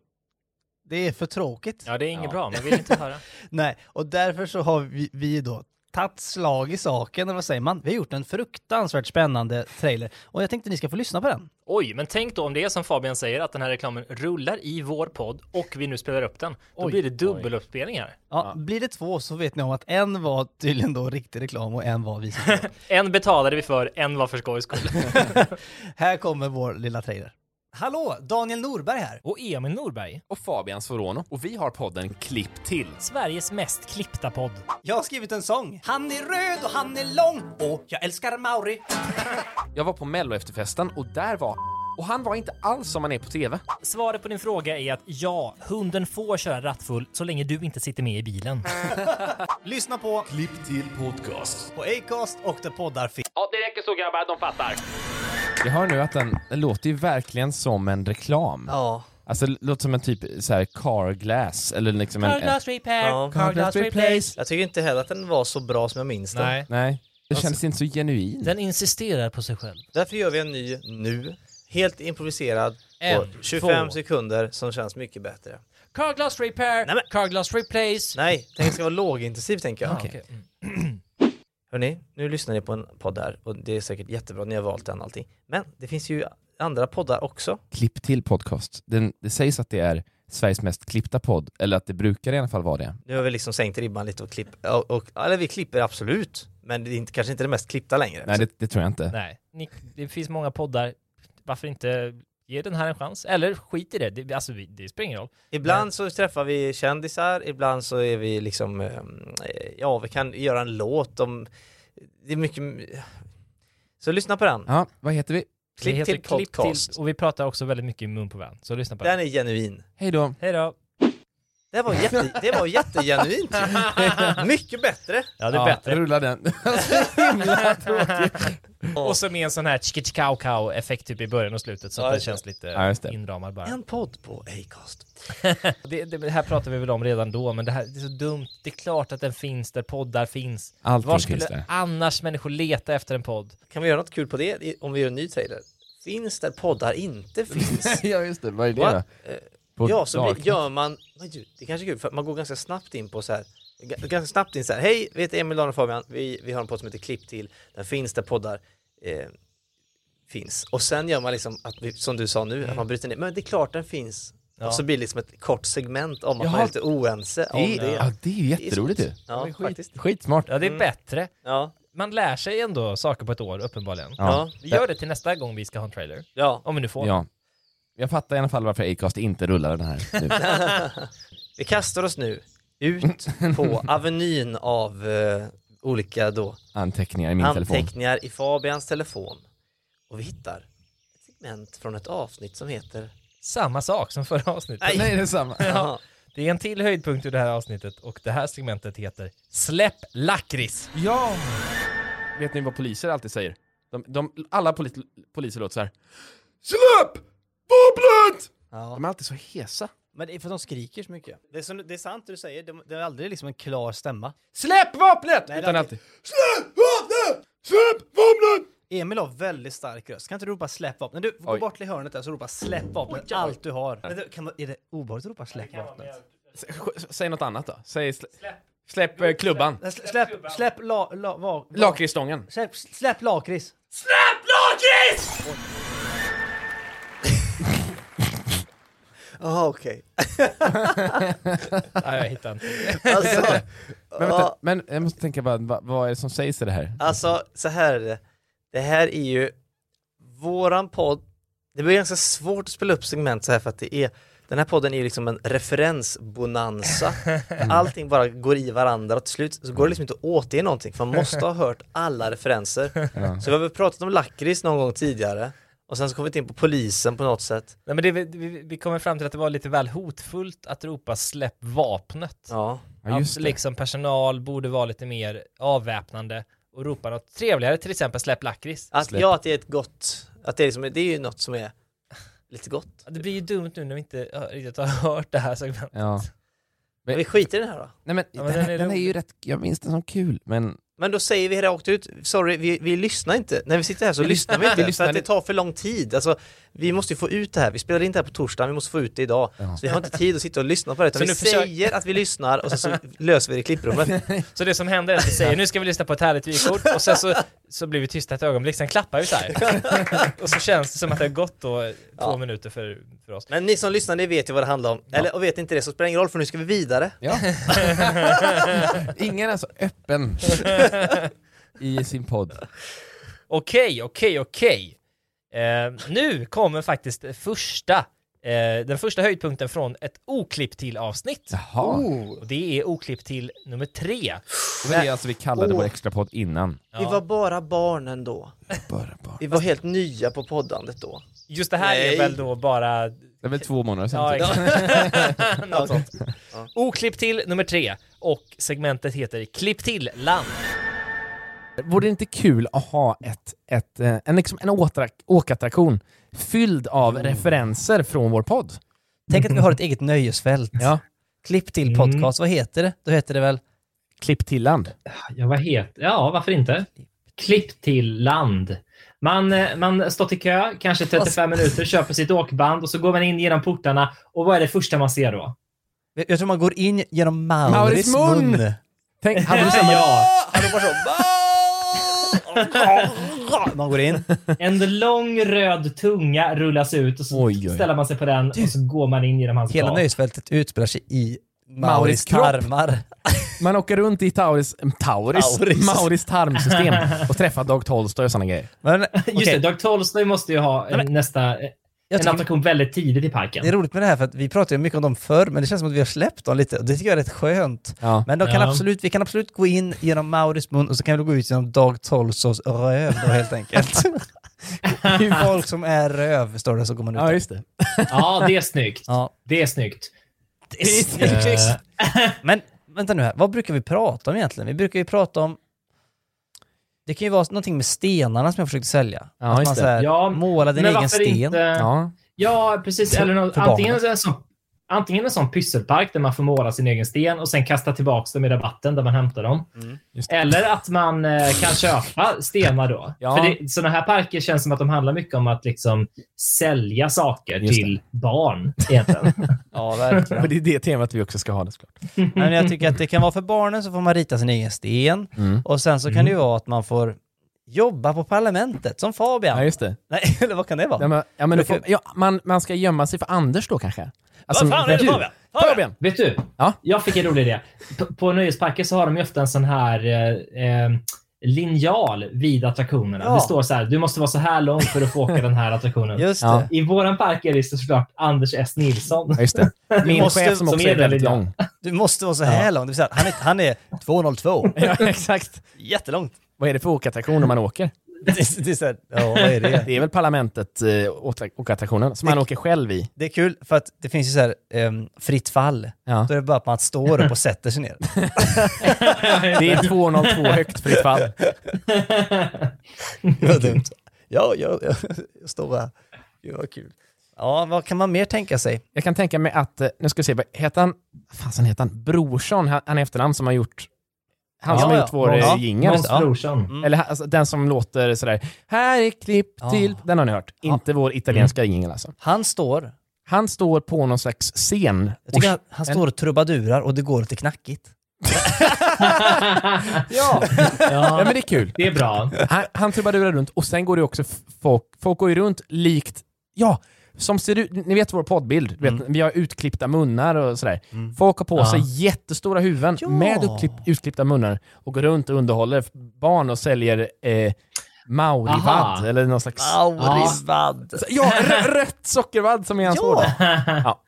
Det är för tråkigt. Ja, det är inget bra, man vill inte höra. Nej, och därför så har vi, vi då tagit slag i saken, eller vad säger man? Vi har gjort en fruktansvärt spännande trailer och jag tänkte ni ska få lyssna på den. Oj, men tänk då om det är som Fabian säger att den här reklamen rullar i vår podd och vi nu spelar upp den. Då Oj. blir det dubbeluppspelningar. Ja, blir det två så vet ni om att en var tydligen då riktig reklam och en var vi En betalade vi för, en var för skojs skull. Här kommer vår lilla trailer. Hallå, Daniel Norberg här. Och Emil Norberg. Och Fabian Svorono. Och vi har podden Klipp till. Sveriges mest klippta podd. Jag har skrivit en sång. Han är röd och han är lång och jag älskar Mauri. Jag var på mello efterfesten och där var och han var inte alls som han är på TV. Svaret på din fråga är att ja, hunden får köra rattfull så länge du inte sitter med i bilen. Lyssna på Klipp till podcast. på Acast och där poddar finns. Ja, det räcker så grabbar, de fattar. Jag hör nu att den, den låter ju verkligen som en reklam. Ja. Alltså det låter som en typ så här car glass eller liksom en... repair, Ja. Carglass replace. Jag tycker inte heller att den var så bra som jag minns den. Nej. Nej, det Alltså- känns inte så genuin. Den insisterar på sig själv. Därför gör vi en ny nu, helt improviserad, på En, 25 två. sekunder som känns mycket bättre. Carglass repair, Nej, men- Carglass replace. Nej, det ska vara lågintensivt tänker jag. Ah, okej. Hörni, nu lyssnar ni på en podd här och det är säkert jättebra, ni har valt den allting. Men det finns ju andra poddar också. Klipp till podcast. Den, det sägs att det är Sveriges mest klippta podd, eller att det brukar i alla fall vara det. Nu har vi liksom sänkt ribban lite och klipp, och, och, eller vi klipper absolut, men det är inte, kanske inte det mest klippta längre. Nej, det, det tror jag inte. Nej, ni, det finns många poddar. Varför inte ge den här en chans? Eller skit i det, det, alltså, vi- det spelar ingen roll. Ibland så träffar vi kändisar, ibland så är vi liksom, eh, ja vi kan göra en låt om, det är mycket, så lyssna på den. Ja, vad heter vi? Klipp heter till podcast. och vi pratar också väldigt mycket i mun på varandra. Så lyssna på den. Den är genuin. Hej då. Hej då. Det var, jätte, det var jättegenuint. mycket bättre. Ja, det är bättre. Rulla den. himla Och så med en sån här chikich cow effekt typ i början och slutet så att Ja, det. känns lite Ja, inramad bara. En podd på Acast. Det, det, det här pratar vi väl om redan då, men det här det är så dumt. Det är klart att den finns där poddar finns. Allting Var skulle finns där. annars människor leta efter en podd? Kan vi göra något kul på det om vi gör en ny trailer? Finns där poddar inte finns? ja, just det. Vad är det då? Eh, ja, så blir, gör man, det är kanske är kul för man går ganska snabbt in på så här ganska snabbt in så här, hej, vi heter Emil, Dan och Fabian, vi, vi har en podd som heter Klipp till, den finns där poddar eh, finns. Och sen gör man liksom, att vi, som du sa nu, att man bryter ner, men det är klart den finns. Ja. Och så blir det liksom ett kort segment om att Jaha. man är lite oense om Det, ja, det är ju jätteroligt ju. Ja, Det är skit. faktiskt. Skitsmart. Ja, det är Mm. bättre. Ja, Man lär sig ändå saker på ett år, uppenbarligen. Ja. Vi gör det till nästa gång vi ska ha en trailer. ja. Om vi nu får. Ja. Jag fattar i alla fall varför Acast inte rullar den här nu. vi kastar oss nu ut på avenyn av eh, olika då Anteckningar i min telefon. anteckningar i Fabians telefon. Och vi hittar ett segment från ett avsnitt som heter Samma sak som förra avsnittet. Nej. Nej, det är samma. Jaha. Det är en till höjdpunkt i det här avsnittet och det här segmentet heter Släpp lakrits. Ja! Vet ni vad poliser alltid säger? De, de, alla polis, poliser låter så här. Släpp vapnet! Ja. De är alltid så hesa. Men det är för att de skriker så mycket. Det är, som, det är sant det du säger, det, det är aldrig liksom en klar stämma. Släpp vapnet! Nej, Utan det är alltid. Släpp vapnet! Släpp vapnet! Emil har väldigt stark röst. Kan inte du ropa släpp vapnet? Du, gå Oj. bort till hörnet där så ropa släpp vapnet, allt du har. Men kan man, är det obehagligt att ropa släpp vapnet? S- Säg något annat då. Säg slä, släpp eh, klubban. Nej, Släpp, släpp, släpp la, la, va, Lakritsstången. Släpp, släpp lakrits. Släpp lakrits! Jaha okej. Ja, jag hittar inte. Alltså, Men, vänta, men jag måste tänka bara, vad, vad är det som sägs i det här? alltså så här är det. Det här är ju våran podd. Det blir ganska svårt att spela upp segment så här för att det är den här podden är ju liksom en referensbonanza. Allting bara går i varandra och till slut så går det liksom inte att återge någonting för man måste ha hört alla referenser. Ja. Så vi har väl pratat om lakrits någon gång tidigare och sen så kom vi in på polisen på något sätt. Nej, men det, vi, vi kommer fram till att det var lite väl hotfullt att ropa släpp vapnet. Ja, Ja, just att det. liksom personal borde vara lite mer avväpnande och ropar något trevligare, till exempel släpp lakrits. Att, ja, att det är ett gott, att det är, liksom, det är ju något som är lite gott. Det blir ju dumt nu när vi inte riktigt har hört det här segmentet. Ja. Men vi skiter i den här då. Nej men, Ja, men den, den är den är ju rätt, jag minns den som kul, men Men då säger vi rakt ut, sorry, vi, vi lyssnar inte. När vi sitter här så lyssnar vi inte, vi lyssnar för att det tar för lång tid. Alltså, vi måste ju få ut det här, vi spelar in det här på torsdagen, vi måste få ut det idag. Så vi har inte tid att sitta och lyssna på det, utan Så vi nu försök- säger att vi lyssnar och sen så löser vi det i klipprummet. Så det som händer är att vi säger nu ska vi lyssna på ett härligt vykort och sen så, så blir vi tysta ett ögonblick, sen klappar vi så här. och så känns det som att det har gått då två minuter för, för oss. Men ni som lyssnar, ni vet ju vad det handlar om. Eller och vet inte det så spelar det ingen roll för nu ska vi vidare. Ja. Ingen är så öppen i sin podd. Okej, okej, okej. Eh, nu kommer faktiskt första, eh, den första höjdpunkten från ett oklipp till avsnitt. Jaha. Och det är oklipp till nummer tre. Det det alltså vi kallade vår extra podd innan. Vi var bara barnen då. Bara, bara. Vi var helt nya på poddandet då. Just det här Nej. är väl då bara... Det är väl två månader sedan. Ja, typ. exakt. Något sånt. Oklipp till nummer tre. Och segmentet heter Klipp till-land. Vore det inte kul att ha ett, ett, eh, en, liksom, en åkattraktion fylld av referenser från vår podd? Tänk att vi har ett eget nöjesfält. Ja. Klipp till podcast, vad heter det? Då heter det väl? Klipp till land. Ja, vad heter Ja, varför inte? Klipp till land. Man, eh, man står till kö, kanske 35 minuter, köper sitt åkband och så går man in genom portarna. Och vad är det första man ser då? Jag tror man går in genom Mauris Mauris mun. mun. Tänk, hade du samma... ja, Man går in. en lång röd tunga rullas ut och så Oj, oj. ställer man sig på den och så går man in genom hans Hela nöjesfältet utspelar sig i Mauris tarmar. Man åker runt i Tauris, Tauris, Tauris. Mauris tarmsystem och träffar Dag Tolstoy och sådana grejer. Men, Just det, Dag Tolstoy måste ju ha Nej, men- nästa, jag en attraktion väldigt tidigt i parken. Det är roligt med det här för att vi pratar ju mycket om dem förr, men det känns som att vi har släppt dem lite det tycker jag är rätt skönt. Ja. Men de kan Ja. absolut, vi kan absolut gå in genom Mauris mun och så kan vi gå ut genom Dag Tolstos röv då helt enkelt. Folk som är röv, står det, så går man ut. Ja, just det. Ja, det är snyggt. Ja. Det är snyggt. Det är snyggt. Men vänta nu här, vad brukar vi prata om egentligen? Vi brukar ju prata om det kan ju vara någonting med stenarna som jag försökte sälja. Ja, att man så här, Ja, målar din egen sten. inte- Ja. Ja, precis. Eller något, antingen, barnen. en sån, antingen en sån pysselpark där man får måla sin egen sten och sen kasta tillbaka dem i rabatten där man hämtar dem. Det. Eller att man eh, kan köpa stenar då. Ja. För det, sådana här parker känns som att de handlar mycket om att liksom sälja saker Just till barn egentligen. Ja, verkligen. det är det temat vi också ska ha det såklart. Men jag tycker att det kan vara för barnen så får man rita sin egen sten Mm. och sen så kan det ju vara att man får jobba på parlamentet som Fabian. Ja, just det. Nej, eller vad kan det vara? Ja, men, ja, men får, ja, man, man ska gömma sig för Anders då kanske? Alltså, Vad fan är det du- Fabian? Fabian! Vet du? Ja. Jag fick en rolig idé. På, på nöjesparker så har de ju ofta en sån här eh, eh, linjal vid attraktionerna. Ja. Det står så här, du måste vara så här lång för att få åka den här attraktionen. Just det. Ja. I våran park är det såklart Anders S. Nilsson. Ja, just det. Min måste- chef som som också är är väldigt lång. Du måste vara så här lång. Det vill säga, han, är, han är 202. Ja, exakt. Jättelångt. Vad är det för åkattraktioner man åker? Det är, det är här, ja, vad är det? Det är väl parlamentet, eh, åka- åkattraktionen, som man åker själv i. Det är kul för att det finns ju så här ehm, fritt fall. Ja. Då är det bara att man står upp och sätter sig ner. Det är 202 högt fritt fall. Vad dumt. Ja, ja, ja, jag står här. Gud vad kul. Ja, vad kan man mer tänka sig? Jag kan tänka mig att, eh, nu ska vi se, vad heter han, fasen heter han, Brorsson, han han är efternamn som har gjort, han Ja, som har ja. gjort vår Ja, ja, jingel. Ja. Mm. Eller alltså, den som låter sådär, här är klipp Ja. till, den har ni hört. Inte vår italienska jingel alltså. Han står, Han står på någon slags scen. jag tycker och- han, han står och trubadurar och det går lite knackigt. Ja. ja, men det är kul. Det är bra. Han, han trubadurar runt och sen går det också folk, folk går ju runt likt, ja, som ser ut, ni vet vår poddbild, vet, vi har utklippta munnar och sådär. Folk har på Ja. sig jättestora huvuden Ja. med uppklipp, utklippta munnar och går runt och underhåller barn och säljer eh, Maurivadd Aha. eller någon slags... Maurivadd. Ja, rö- rött sockervadd som är hans ord. Ja.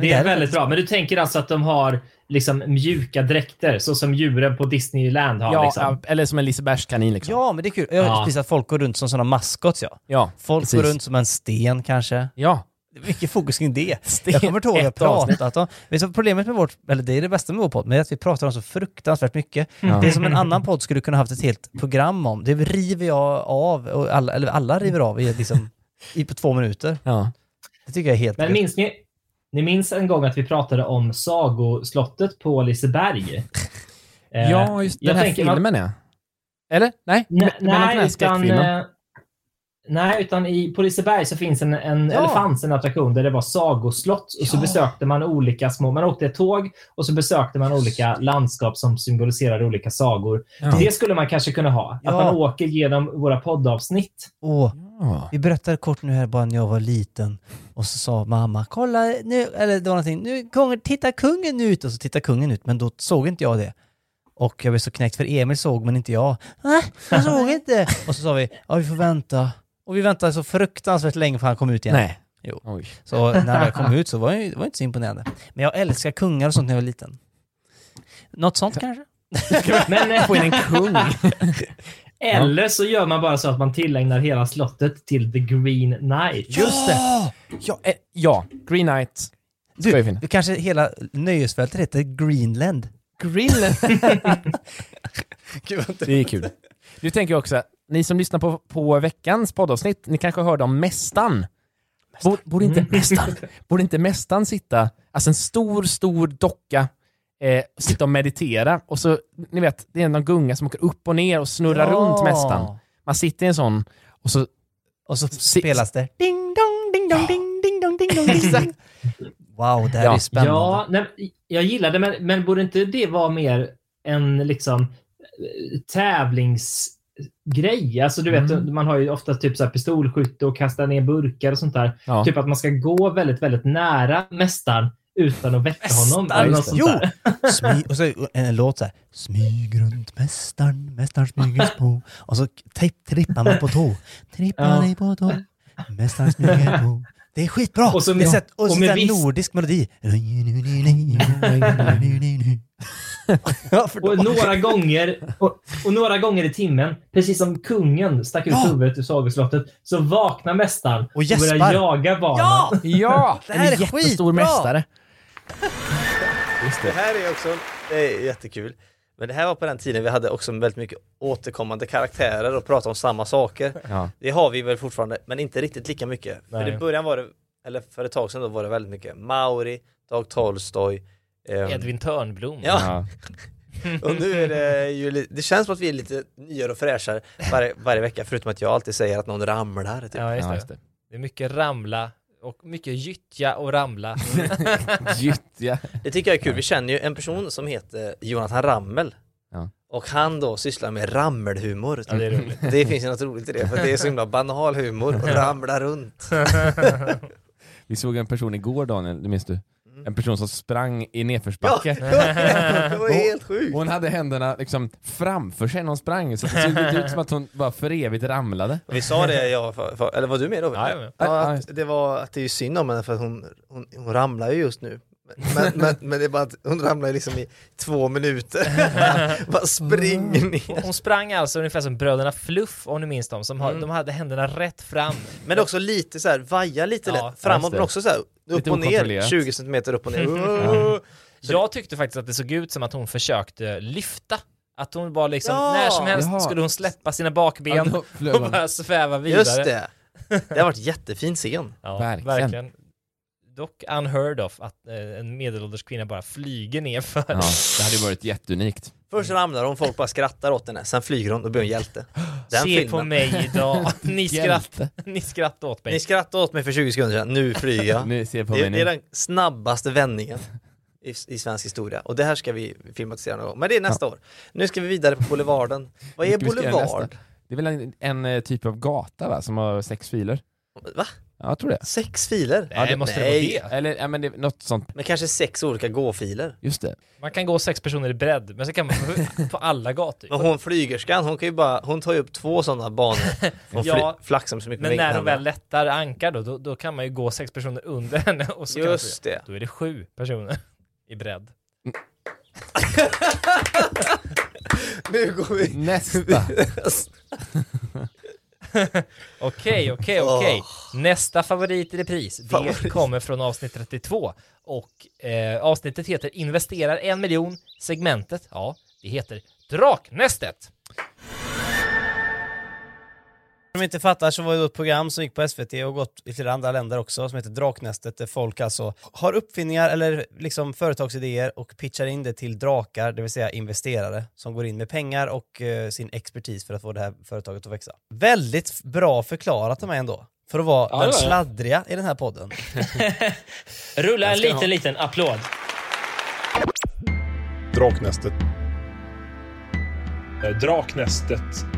Det är väldigt bra. Men du tänker alltså att de har liksom mjuka dräkter, så som djuren på Disneyland har? Ja, liksom. eller som en Lisebergskanin liksom. Ja, men det är kul. Jag har Ja. precis att folk går runt som sådana maskots ja. Ja, Folk precis. går runt som en sten kanske. Ja, det är mycket fokus kring det. Jag kommer inte ihåg vad jag pratat om. Vet du problemet med vårt, eller det är det bästa med vår podd, men det är att vi pratar om så fruktansvärt mycket. Ja. Det är som en annan podd skulle kunna haft ett helt program om. Det river jag av, och alla, eller alla river av i, liksom, i på två minuter. Ja. Det tycker jag är helt Men minns ni, ni minns en gång att vi pratade om sagoslottet på Liseberg? Eh, Ja, just jag den här tänker man- filmen ja. Eller? Nej? Nej, här nej, utan, eh, nej, utan i, på Liseberg så finns en, en, Ja. eller fanns en attraktion där det var sagoslott och så Ja. besökte man olika små, man åkte ett tåg och så besökte man olika landskap som symboliserade olika sagor. Ja. Det skulle man kanske kunna ha, att man åker genom våra poddavsnitt. Åh, Vi berättade kort nu här bara när jag var liten och så sa mamma, kolla nu, eller det var någonting, nu kommer, titta kungen ut och så tittade kungen ut men då såg inte jag det. Och jag blev så knäckt för Emil såg men inte jag. Nej, jag såg inte. Och så sa vi, ja vi får vänta. Och vi väntade så fruktansvärt länge för han kom ut igen. Nej. Jo. Oj. Så när jag kom ut så var det, det var inte så imponerande. Men jag älskar kungar och sånt när jag var liten. Något sånt kanske? Men, eh, Få in en kung. Eller så gör man bara så att man tillägnar hela slottet till The Green Knight. Just det! Ja, eh, ja. Green Knight. Ska vi finna. Du, kanske hela nöjesfältet heter Greenland? Greenland. Gud, vad Det är kul. Nu tänker jag också, ni som lyssnar på, på veckans poddavsnitt, ni kanske hörde om Mästan. Borde, borde, inte, mästan, borde inte Mästan sitta, alltså en stor, stor docka, eh, sitta och meditera och så, ni vet, det är någon gunga som åker upp och ner och snurrar Ja. runt Mästan. Man sitter i en sån och så... Och så spelas det ding dong, ding dong, ding, ding dong, ding dong, ding dong. Wow, det här Ja. är spännande. Ja, nej, jag gillar det, men, men borde inte det vara mer en liksom tävlingsgrej? Alltså du vet, Mm. man har ju ofta typ så här pistolskytte och kasta ner burkar och sånt där. Ja. Typ att man ska gå väldigt, väldigt nära mästaren utan att väcka honom. Eller något just sånt det. där. Smy, och så en låt så här. Smyg runt mästaren, mästaren smyger på. Och så tripp, trippar man på tå. Trippar Ja. dig på tå. Mästaren smyger på. Det är skitbra! Och så det är med- så, och och så med viss- nordisk melodi. Och några gånger och, och några gånger i timmen, precis som kungen stack ut Ja. huvudet ur sagoslottet, så vaknar mästaren och, gäspar. börjar jaga barnen. Ja! Ja! Det här är en jättestor skitbra! mästare. Just Det det. här är också, det är jättekul. Men det här var på den tiden vi hade också väldigt mycket återkommande karaktärer och pratade om samma saker. Ja. Det har vi väl fortfarande, men inte riktigt lika mycket. Nej. För i början var det, eller för ett tag sedan då var det väldigt mycket Mauri, Dag Tolstoj. ehm, Edvin Törnblom. Ja. och nu är det ju, det känns som att vi är lite nyare och fräschare varje, varje vecka, förutom att jag alltid säger att någon ramlar. Typ. Ja, just Ja, det. just det. Det är mycket ramla och mycket gyttja och ramla. Gyttja. Det tycker jag är kul, vi känner ju en person som heter Jonathan Rammel. Ja. Och han då sysslar med rammelhumor. Ja, det är roligt. Det finns ju något roligt i det, för det är så himla banal humor och ramla runt. Vi såg en person igår Daniel, det minns du? En person som sprang i Ja, nedförsbacke. det var helt sjukt. Hon hade händerna liksom framför sig när hon sprang, så det såg ut som att hon bara för evigt ramlade. Vi sa det, jag, för, för, eller var du med då? Ja, jag är med. Ja, Ja, att det var att det är ju synd om henne för att hon, hon, hon ramlar ju just nu. Men, men, men det är bara att hon ramlar liksom i två minuter. bara springer ner. Hon sprang alltså ungefär som bröderna Fluff om ni minns dem, som har, Mm. de hade händerna rätt fram. Men också lite så här, vaja lite Ja, lätt framåt men också så här, upp och ner, okontrollerat. 20 centimeter upp och ner. Ja. Jag tyckte faktiskt att det såg ut som att hon försökte lyfta. Att hon bara liksom, Ja! när som helst Jaha. skulle hon släppa sina bakben Ja, och bara sväva vidare. Just det. Det har varit jättefin scen. Ja, Verkligen. verkligen. Dock unheard of att eh, en medelålders kvinna bara flyger ner för Ja, det hade ju varit jätteunikt. Först ramlar hon, folk bara skrattar åt henne, sen flyger hon, då blir hon hjälte. Den Se filmen. på mig idag, ni, skratt, ni skrattar åt mig. Ni skrattade åt mig för 20 sekunder sedan, nu flyger jag. Ser på Det, mig det är nu. den snabbaste vändningen i, i svensk historia och det här ska vi filmatisera någon gång. Men det är nästa år. Nu ska vi vidare på Boulevarden. Vad är Boulevard? Det är väl en, en eh, typ av gata va, som har sex filer? Va? Ja, jag tror det. Sex filer? Nej, måste det nej. vara det? Eller, ja men det är något sånt, Men kanske sex olika gåfiler. just det. Man kan gå sex personer i bredd, men så kan man på alla gator. Men hon flygerskan, hon kan ju bara, hon tar ju upp två sådana banor. Hon Ja, flaxar så mycket Men när hon väl lättar ankar då, då, då kan man ju gå sex personer under henne och så Just kan man det. Då är det sju personer i bredd. Nu går vi... Nästa. Okej, okej, okej. Nästa favorit i repris, det kommer från avsnitt 32. Och eh, avsnittet heter Investerar en miljon. Segmentet, ja, det heter Draknästet. Om ni inte fattar så var det ett program som gick på SVT och gått i flera andra länder också som heter Draknästet där folk alltså har uppfinningar eller liksom företagsidéer och pitchar in det till drakar, det vill säga investerare som går in med pengar och eh, sin expertis för att få det här företaget att växa. Väldigt bra förklarat av mig ändå. För att vara Ja, den sladdriga i den här podden. Rulla en liten, ha- liten applåd. Draknästet. Draknästet.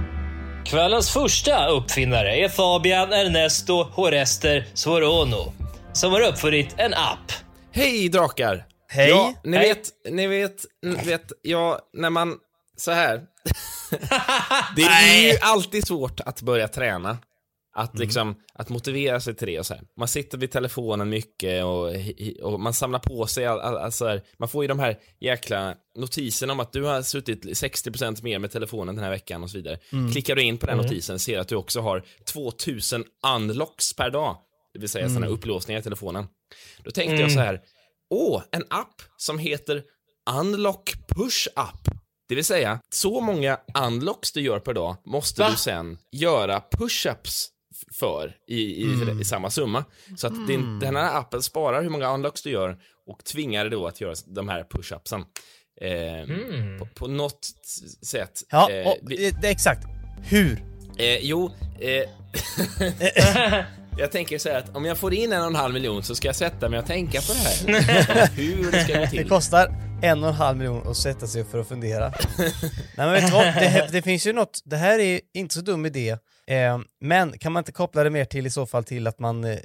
Kvällens första uppfinnare är Fabian Ernesto Horester Svorono som har uppfunnit en app. Hej drakar! Hej! Ja, ni Hej. vet, ni vet, ni vet, ja, när man, så här. det är ju alltid svårt att börja träna. Att liksom, att motivera sig till det och så här. Man sitter vid telefonen mycket och, och man samlar på sig, all, all, all, så här. man får ju de här jäkla notiserna om att du har suttit 60% mer med telefonen den här veckan och så vidare. Mm. Klickar du in på den Mm. notisen ser att du också har 2000 unlocks per dag. Det vill säga Mm. sådana upplåsningar i telefonen. Då tänkte Mm. jag så här, åh, en app som heter Unlock Push Up. Det vill säga, så många unlocks du gör per dag måste Va? du sen göra push-ups för i, i, Mm. i samma summa. Så att din, den här appen sparar hur många unlocks du gör och tvingar dig då att göra de här push-upsen. Eh, Mm. på, på något sätt. Ja, Eh, och, vi- det, det är exakt. Hur? Eh, jo, eh, jag tänker så här att om jag får in en och en halv miljon så ska jag sätta mig och tänka på det här. Hur det ska gå Det till. kostar en och en halv miljon att sätta sig för att fundera. Nej men vet du vad, det, det finns ju något, det här är inte så dum idé, eh, men kan man inte koppla det mer till i så fall till att man eh,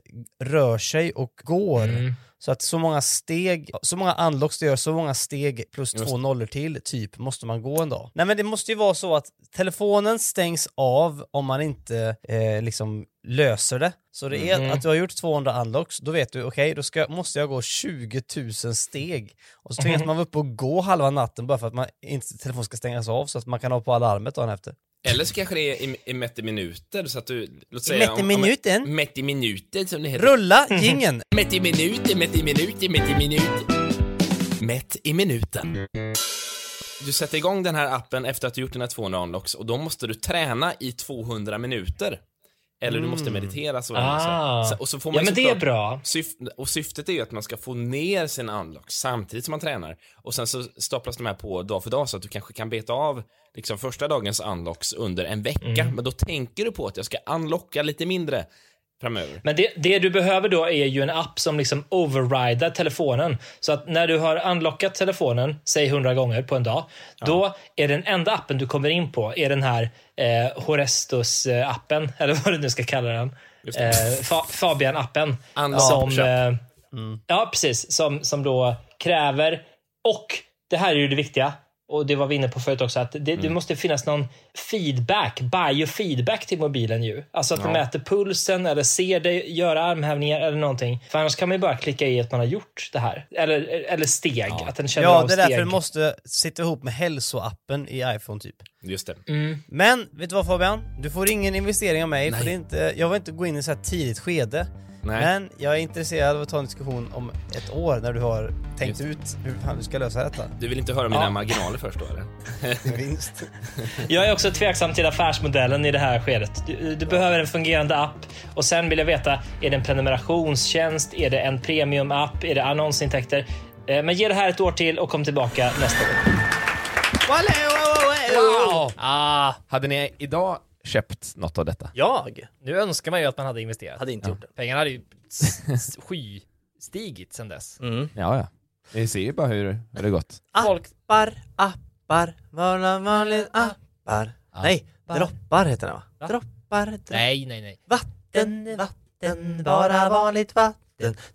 rör sig och går? Mm. Så att så många steg, så många unlocks det gör, så många steg plus Just två det. nollor till, typ, måste man gå en dag. Nej men det måste ju vara så att telefonen stängs av om man inte eh, liksom löser det. Så det är Mm. att du har gjort 200 unlocks, då vet du, okej, då ska, måste jag gå 20 000 steg. Och så tvingas Mhm. man vara uppe och gå halva natten bara för att man inte, telefonen ska stängas av så att man kan ha på alarmet dagen efter. Eller så kanske det är i, i mätt i minuter så att du, låt säga Mätt i om- om- minuten? Mätt i minuter som det heter. Rulla jingeln! Mätt i minuter, mätt i minuter, mätt i minuter. Mätt i minuten. Du sätter igång den här appen efter att du gjort dina 200 unlocks och då måste du träna i 200 minuter. Eller du måste Mm. meditera så. Ah. så. Och så får Ja, man men det är bra. Syf- och syftet är ju att man ska få ner sina unlocks samtidigt som man tränar. Och sen så staplas de här på dag för dag så att du kanske kan beta av liksom första dagens unlocks under en vecka. Mm. Men då tänker du på att jag ska unlocka lite mindre framöver. Men det, det du behöver då är ju en app som liksom overridar telefonen. Så att när du har unlockat telefonen, säg 100 gånger på en dag, då är den enda appen du kommer in på är den här eh, Horestus-appen, eller vad du nu ska kalla den. Eh, Fa- Fabian-appen. Som, eh, Ja, precis. Som, som då kräver, och det här är ju det viktiga, och det var vi inne på förut också, att det, det måste finnas någon feedback, biofeedback till mobilen ju. Alltså att den Ja. mäter pulsen eller ser dig göra armhävningar eller någonting. För annars kan man ju bara klicka i att man har gjort det här. Eller, eller steg, att den känner Ja, av det är därför det måste sitta ihop med hälsoappen i iPhone typ. Just det. Mm. Men, vet du vad Fabian? Du får ingen investering av mig, Nej. för det är inte, jag vill inte gå in i så här tidigt skede. Nej. Men jag är intresserad av att ta en diskussion om ett år när du har tänkt ut hur fan du ska lösa detta. Du vill inte höra mina Ja. marginaler först då eller? Vinst. Jag är också tveksam till affärsmodellen i det här skedet. Du, du behöver en fungerande app och sen vill jag veta, är det en prenumerationstjänst? Är det en premium-app? Är det annonsintäkter? Eh, Men ge det här ett år till och kom tillbaka nästa år. Wow! Ah, Hade ni idag köpt något av detta? Jag? nu önskar man ju att man hade investerat. Hade inte gjort det. Pengarna hade ju skystigit sen dess. Mm. Ja, ja. Vi ser ju bara hur, hur det gått. Folk... Appar, appar, vanliga vanliga appar. Nej, droppar heter den va? Va? Droppar, droppar. Nej, nej, nej. Vatten, vatten, bara vanligt vatten.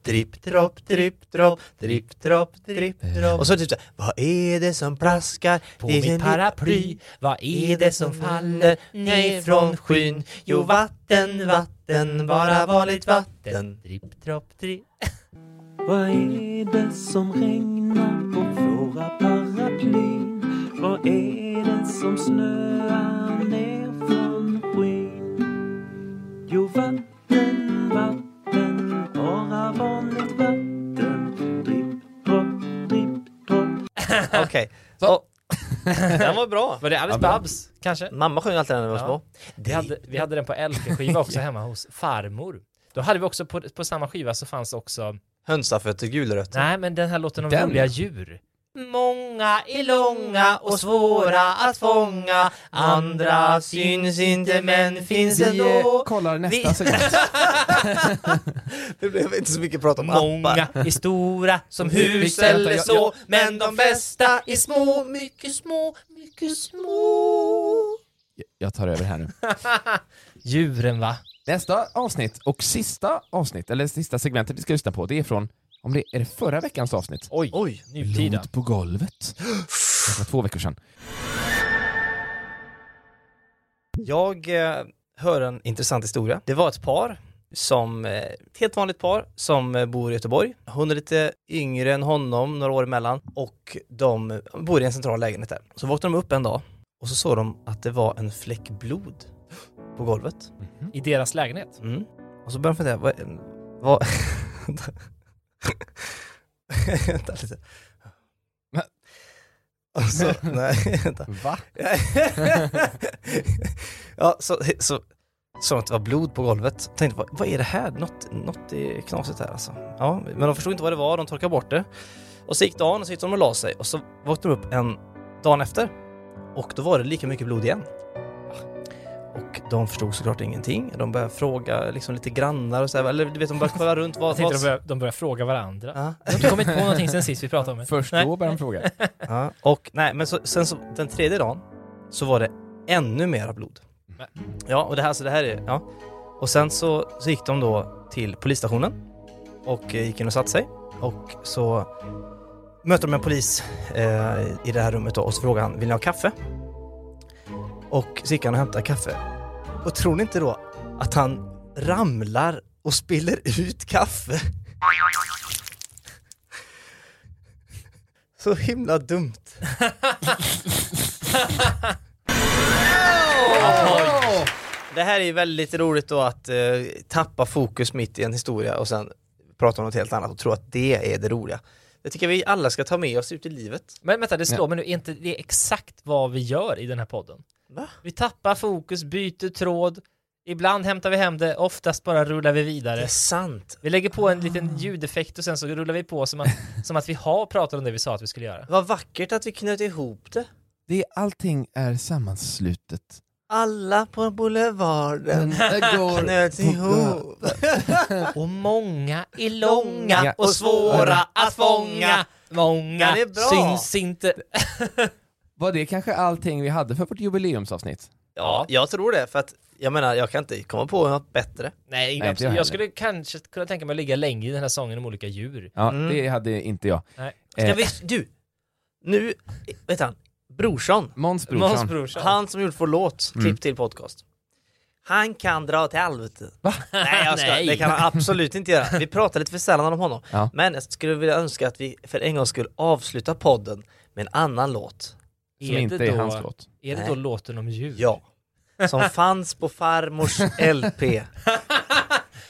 Dripp, dropp, dripp, dropp, dripp, dropp, dripp, dropp. Och så typ så här, vad är det som plaskar På Det mitt paraply, vad är det som faller ner från skyn? Jo, vatten, vatten, bara vanligt vatten. Dripp, dropp, dripp. Vad är det som regnar på våra paraplyn? Vad är det som snöar ner från skyn? Okej. Och- Den var bra. Var det Alice Ja, bra. Babs kanske? Mamma sjöng alltid den när vi var små. Vi hade, vi hade den på LP-skiva också hemma hos farmor. Då hade vi också på, på samma skiva så fanns också Hönsafötter, gulrötter. Nej men den här låten om Den. roliga djur. Många är långa och svåra att fånga Andra syns inte men finns Vi ändå eh, kollar nästa Vi- segment. Det blev inte så mycket prat om Många appar. är stora som Vi- hus eller jag- så jag- Men de flesta är små, mycket små, mycket små Jag tar över här nu. Djuren va? Nästa avsnitt och sista avsnitt, eller sista segmentet vi ska lyssna på, det är från, om det är det förra veckans avsnitt? Oj, Oj. nutida Blod på golvet. Det var två veckor sedan. Jag eh, hör en intressant historia. Det var ett par som, eh, ett helt vanligt par som eh, bor i Göteborg. Hon är lite yngre än honom, några år emellan och de bor i en central lägenhet där. Så vaknade de upp en dag och så såg de att det var en fläck blod på golvet. I deras lägenhet? Mm. Och så började de fundera, vad, vad... Vänta lite. Och så, nej, vänta. Va? ja, så, så såg att det var blod på golvet. Tänkte, vad, vad är det här? Något, något är knasigt här alltså. Ja, men de förstod inte vad det var, de torkade bort det. Och så gick dagen och så gick de och la sig och så vaknade de upp en dagen efter. Och då var det lika mycket blod igen. Och de förstod såklart ingenting. De började fråga liksom lite grannar och så här, eller du vet de började kolla runt vad... Jag tänkte vad... de börjar, de börjar fråga varandra. Ja. Jag har inte kommit på någonting sen sist vi pratade om det. Först Nej. då började de fråga. Ja, och nej, men så, sen så den tredje dagen så var det ännu mera blod. Ja, och det här, så det här är, ja. Och sen så, så gick de då till polisstationen och eh, gick in och satte sig och så möter de en polis eh, i det här rummet då och så frågar han, vill ni ha kaffe? Och så gick han och hämtade kaffe. Och tror ni inte då att han ramlar och spiller ut kaffe? Så himla dumt. Det här är ju väldigt roligt då att eh, tappa fokus mitt i en historia och sen prata om något helt annat och tro att det är det roliga. Det tycker jag vi alla ska ta med oss ut i livet. Men vänta, det slår Ja. mig nu, är inte det exakt vad vi gör i den här podden? Va? Vi tappar fokus, byter tråd, ibland hämtar vi hem det, oftast bara rullar vi vidare. Det är sant. Vi lägger på en liten ljudeffekt och sen så rullar vi på som att, som att vi har pratat om det vi sa att vi skulle göra. Vad vackert att vi knöt ihop det. Det, allting är sammanslutet. Alla på boulevarden Den går knöt på- ihop. Och många är långa och svåra att fånga. Många Den är bra. syns inte. Var det kanske allting vi hade för vårt jubileumsavsnitt? Ja, jag tror det för att jag menar, jag kan inte komma på något bättre. Nej, inte jag jag skulle kanske kunna tänka mig att ligga länge i den här sången om olika djur. Ja, Mm. det hade inte jag. Nej. Ska Eh, vi, du, nu, vet han, Brorsson. Måns Brorsson. Måns brorsan. Han som gjort vår låt, Mm. klipp till podcast. Han kan dra till helvete. Va? Nej, jag ska, Nej. det kan han absolut inte göra. Vi pratar lite för sällan om honom. Ja. Men jag skulle vilja önska att vi för en gång skulle avsluta podden med en annan låt. Som inte det är då, hans låt. Är det Nej. då låten om djur? Ja. Som fanns på farmors LP.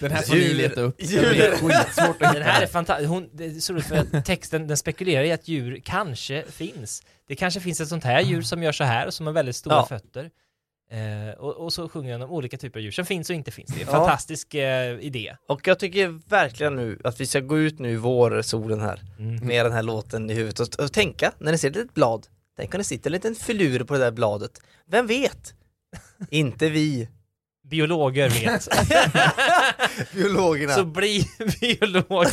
Den här får ni leta upp. Det djur- blir skitsvårt att Den här är fantastisk. Det är så roligt för att texten den spekulerar i att djur kanske finns. Det kanske finns ett sånt här djur som gör så här som har väldigt stora Ja. fötter. Eh, och, och så sjunger han om olika typer av djur som finns och inte finns. Det är en Ja. fantastisk eh, idé. Och jag tycker verkligen nu att vi ska gå ut nu i vårsolen här Mm. med den här låten i huvudet och, och tänka, när ni ser ett litet blad, tänk om det sitter en liten filur på det där bladet. Vem vet? inte vi. Biologer vet. Biologerna. så bli biolog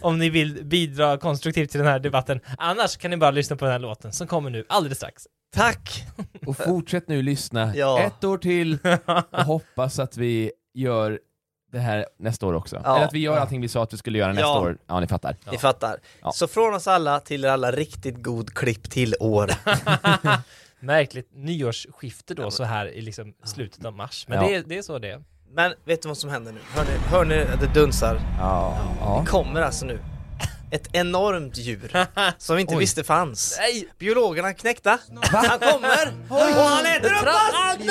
om ni vill bidra konstruktivt till den här debatten. Annars kan ni bara lyssna på den här låten som kommer nu alldeles strax. Tack! Och fortsätt nu lyssna Ja. ett år till och hoppas att vi gör det här nästa år också. Ja. Eller att vi gör allting vi sa att vi skulle göra nästa Ja. år. Ja, ni fattar. Ni fattar. Ja. Så från oss alla till er alla riktigt god klipp till år. Märkligt nyårsskifte då så här i liksom slutet av mars. Men Ja. det, är, det är så det är. Men vet du vad som händer nu? Hör ni, hör ni att det dunsar? Ja. ja. Det kommer alltså nu ett enormt djur som vi inte Oj. visste fanns. Nej! Biologerna knäckta. Han kommer och han äter upp oss!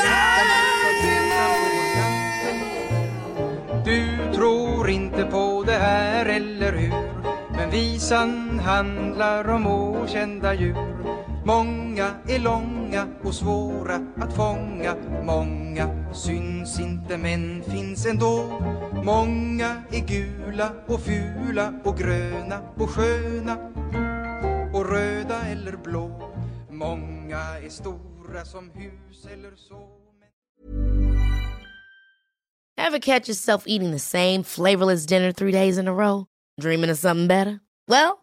Du tror inte på det här, eller hur? Men Visan handlar om okända djur Många är långa och svåra att fånga Många syns inte men finns ändå Många är gula och fula och gröna och sköna Och röda eller blå Många är stora som hus eller så Have catch yourself eating the same flavorless dinner three days in a row? Dreaming of something better? Well,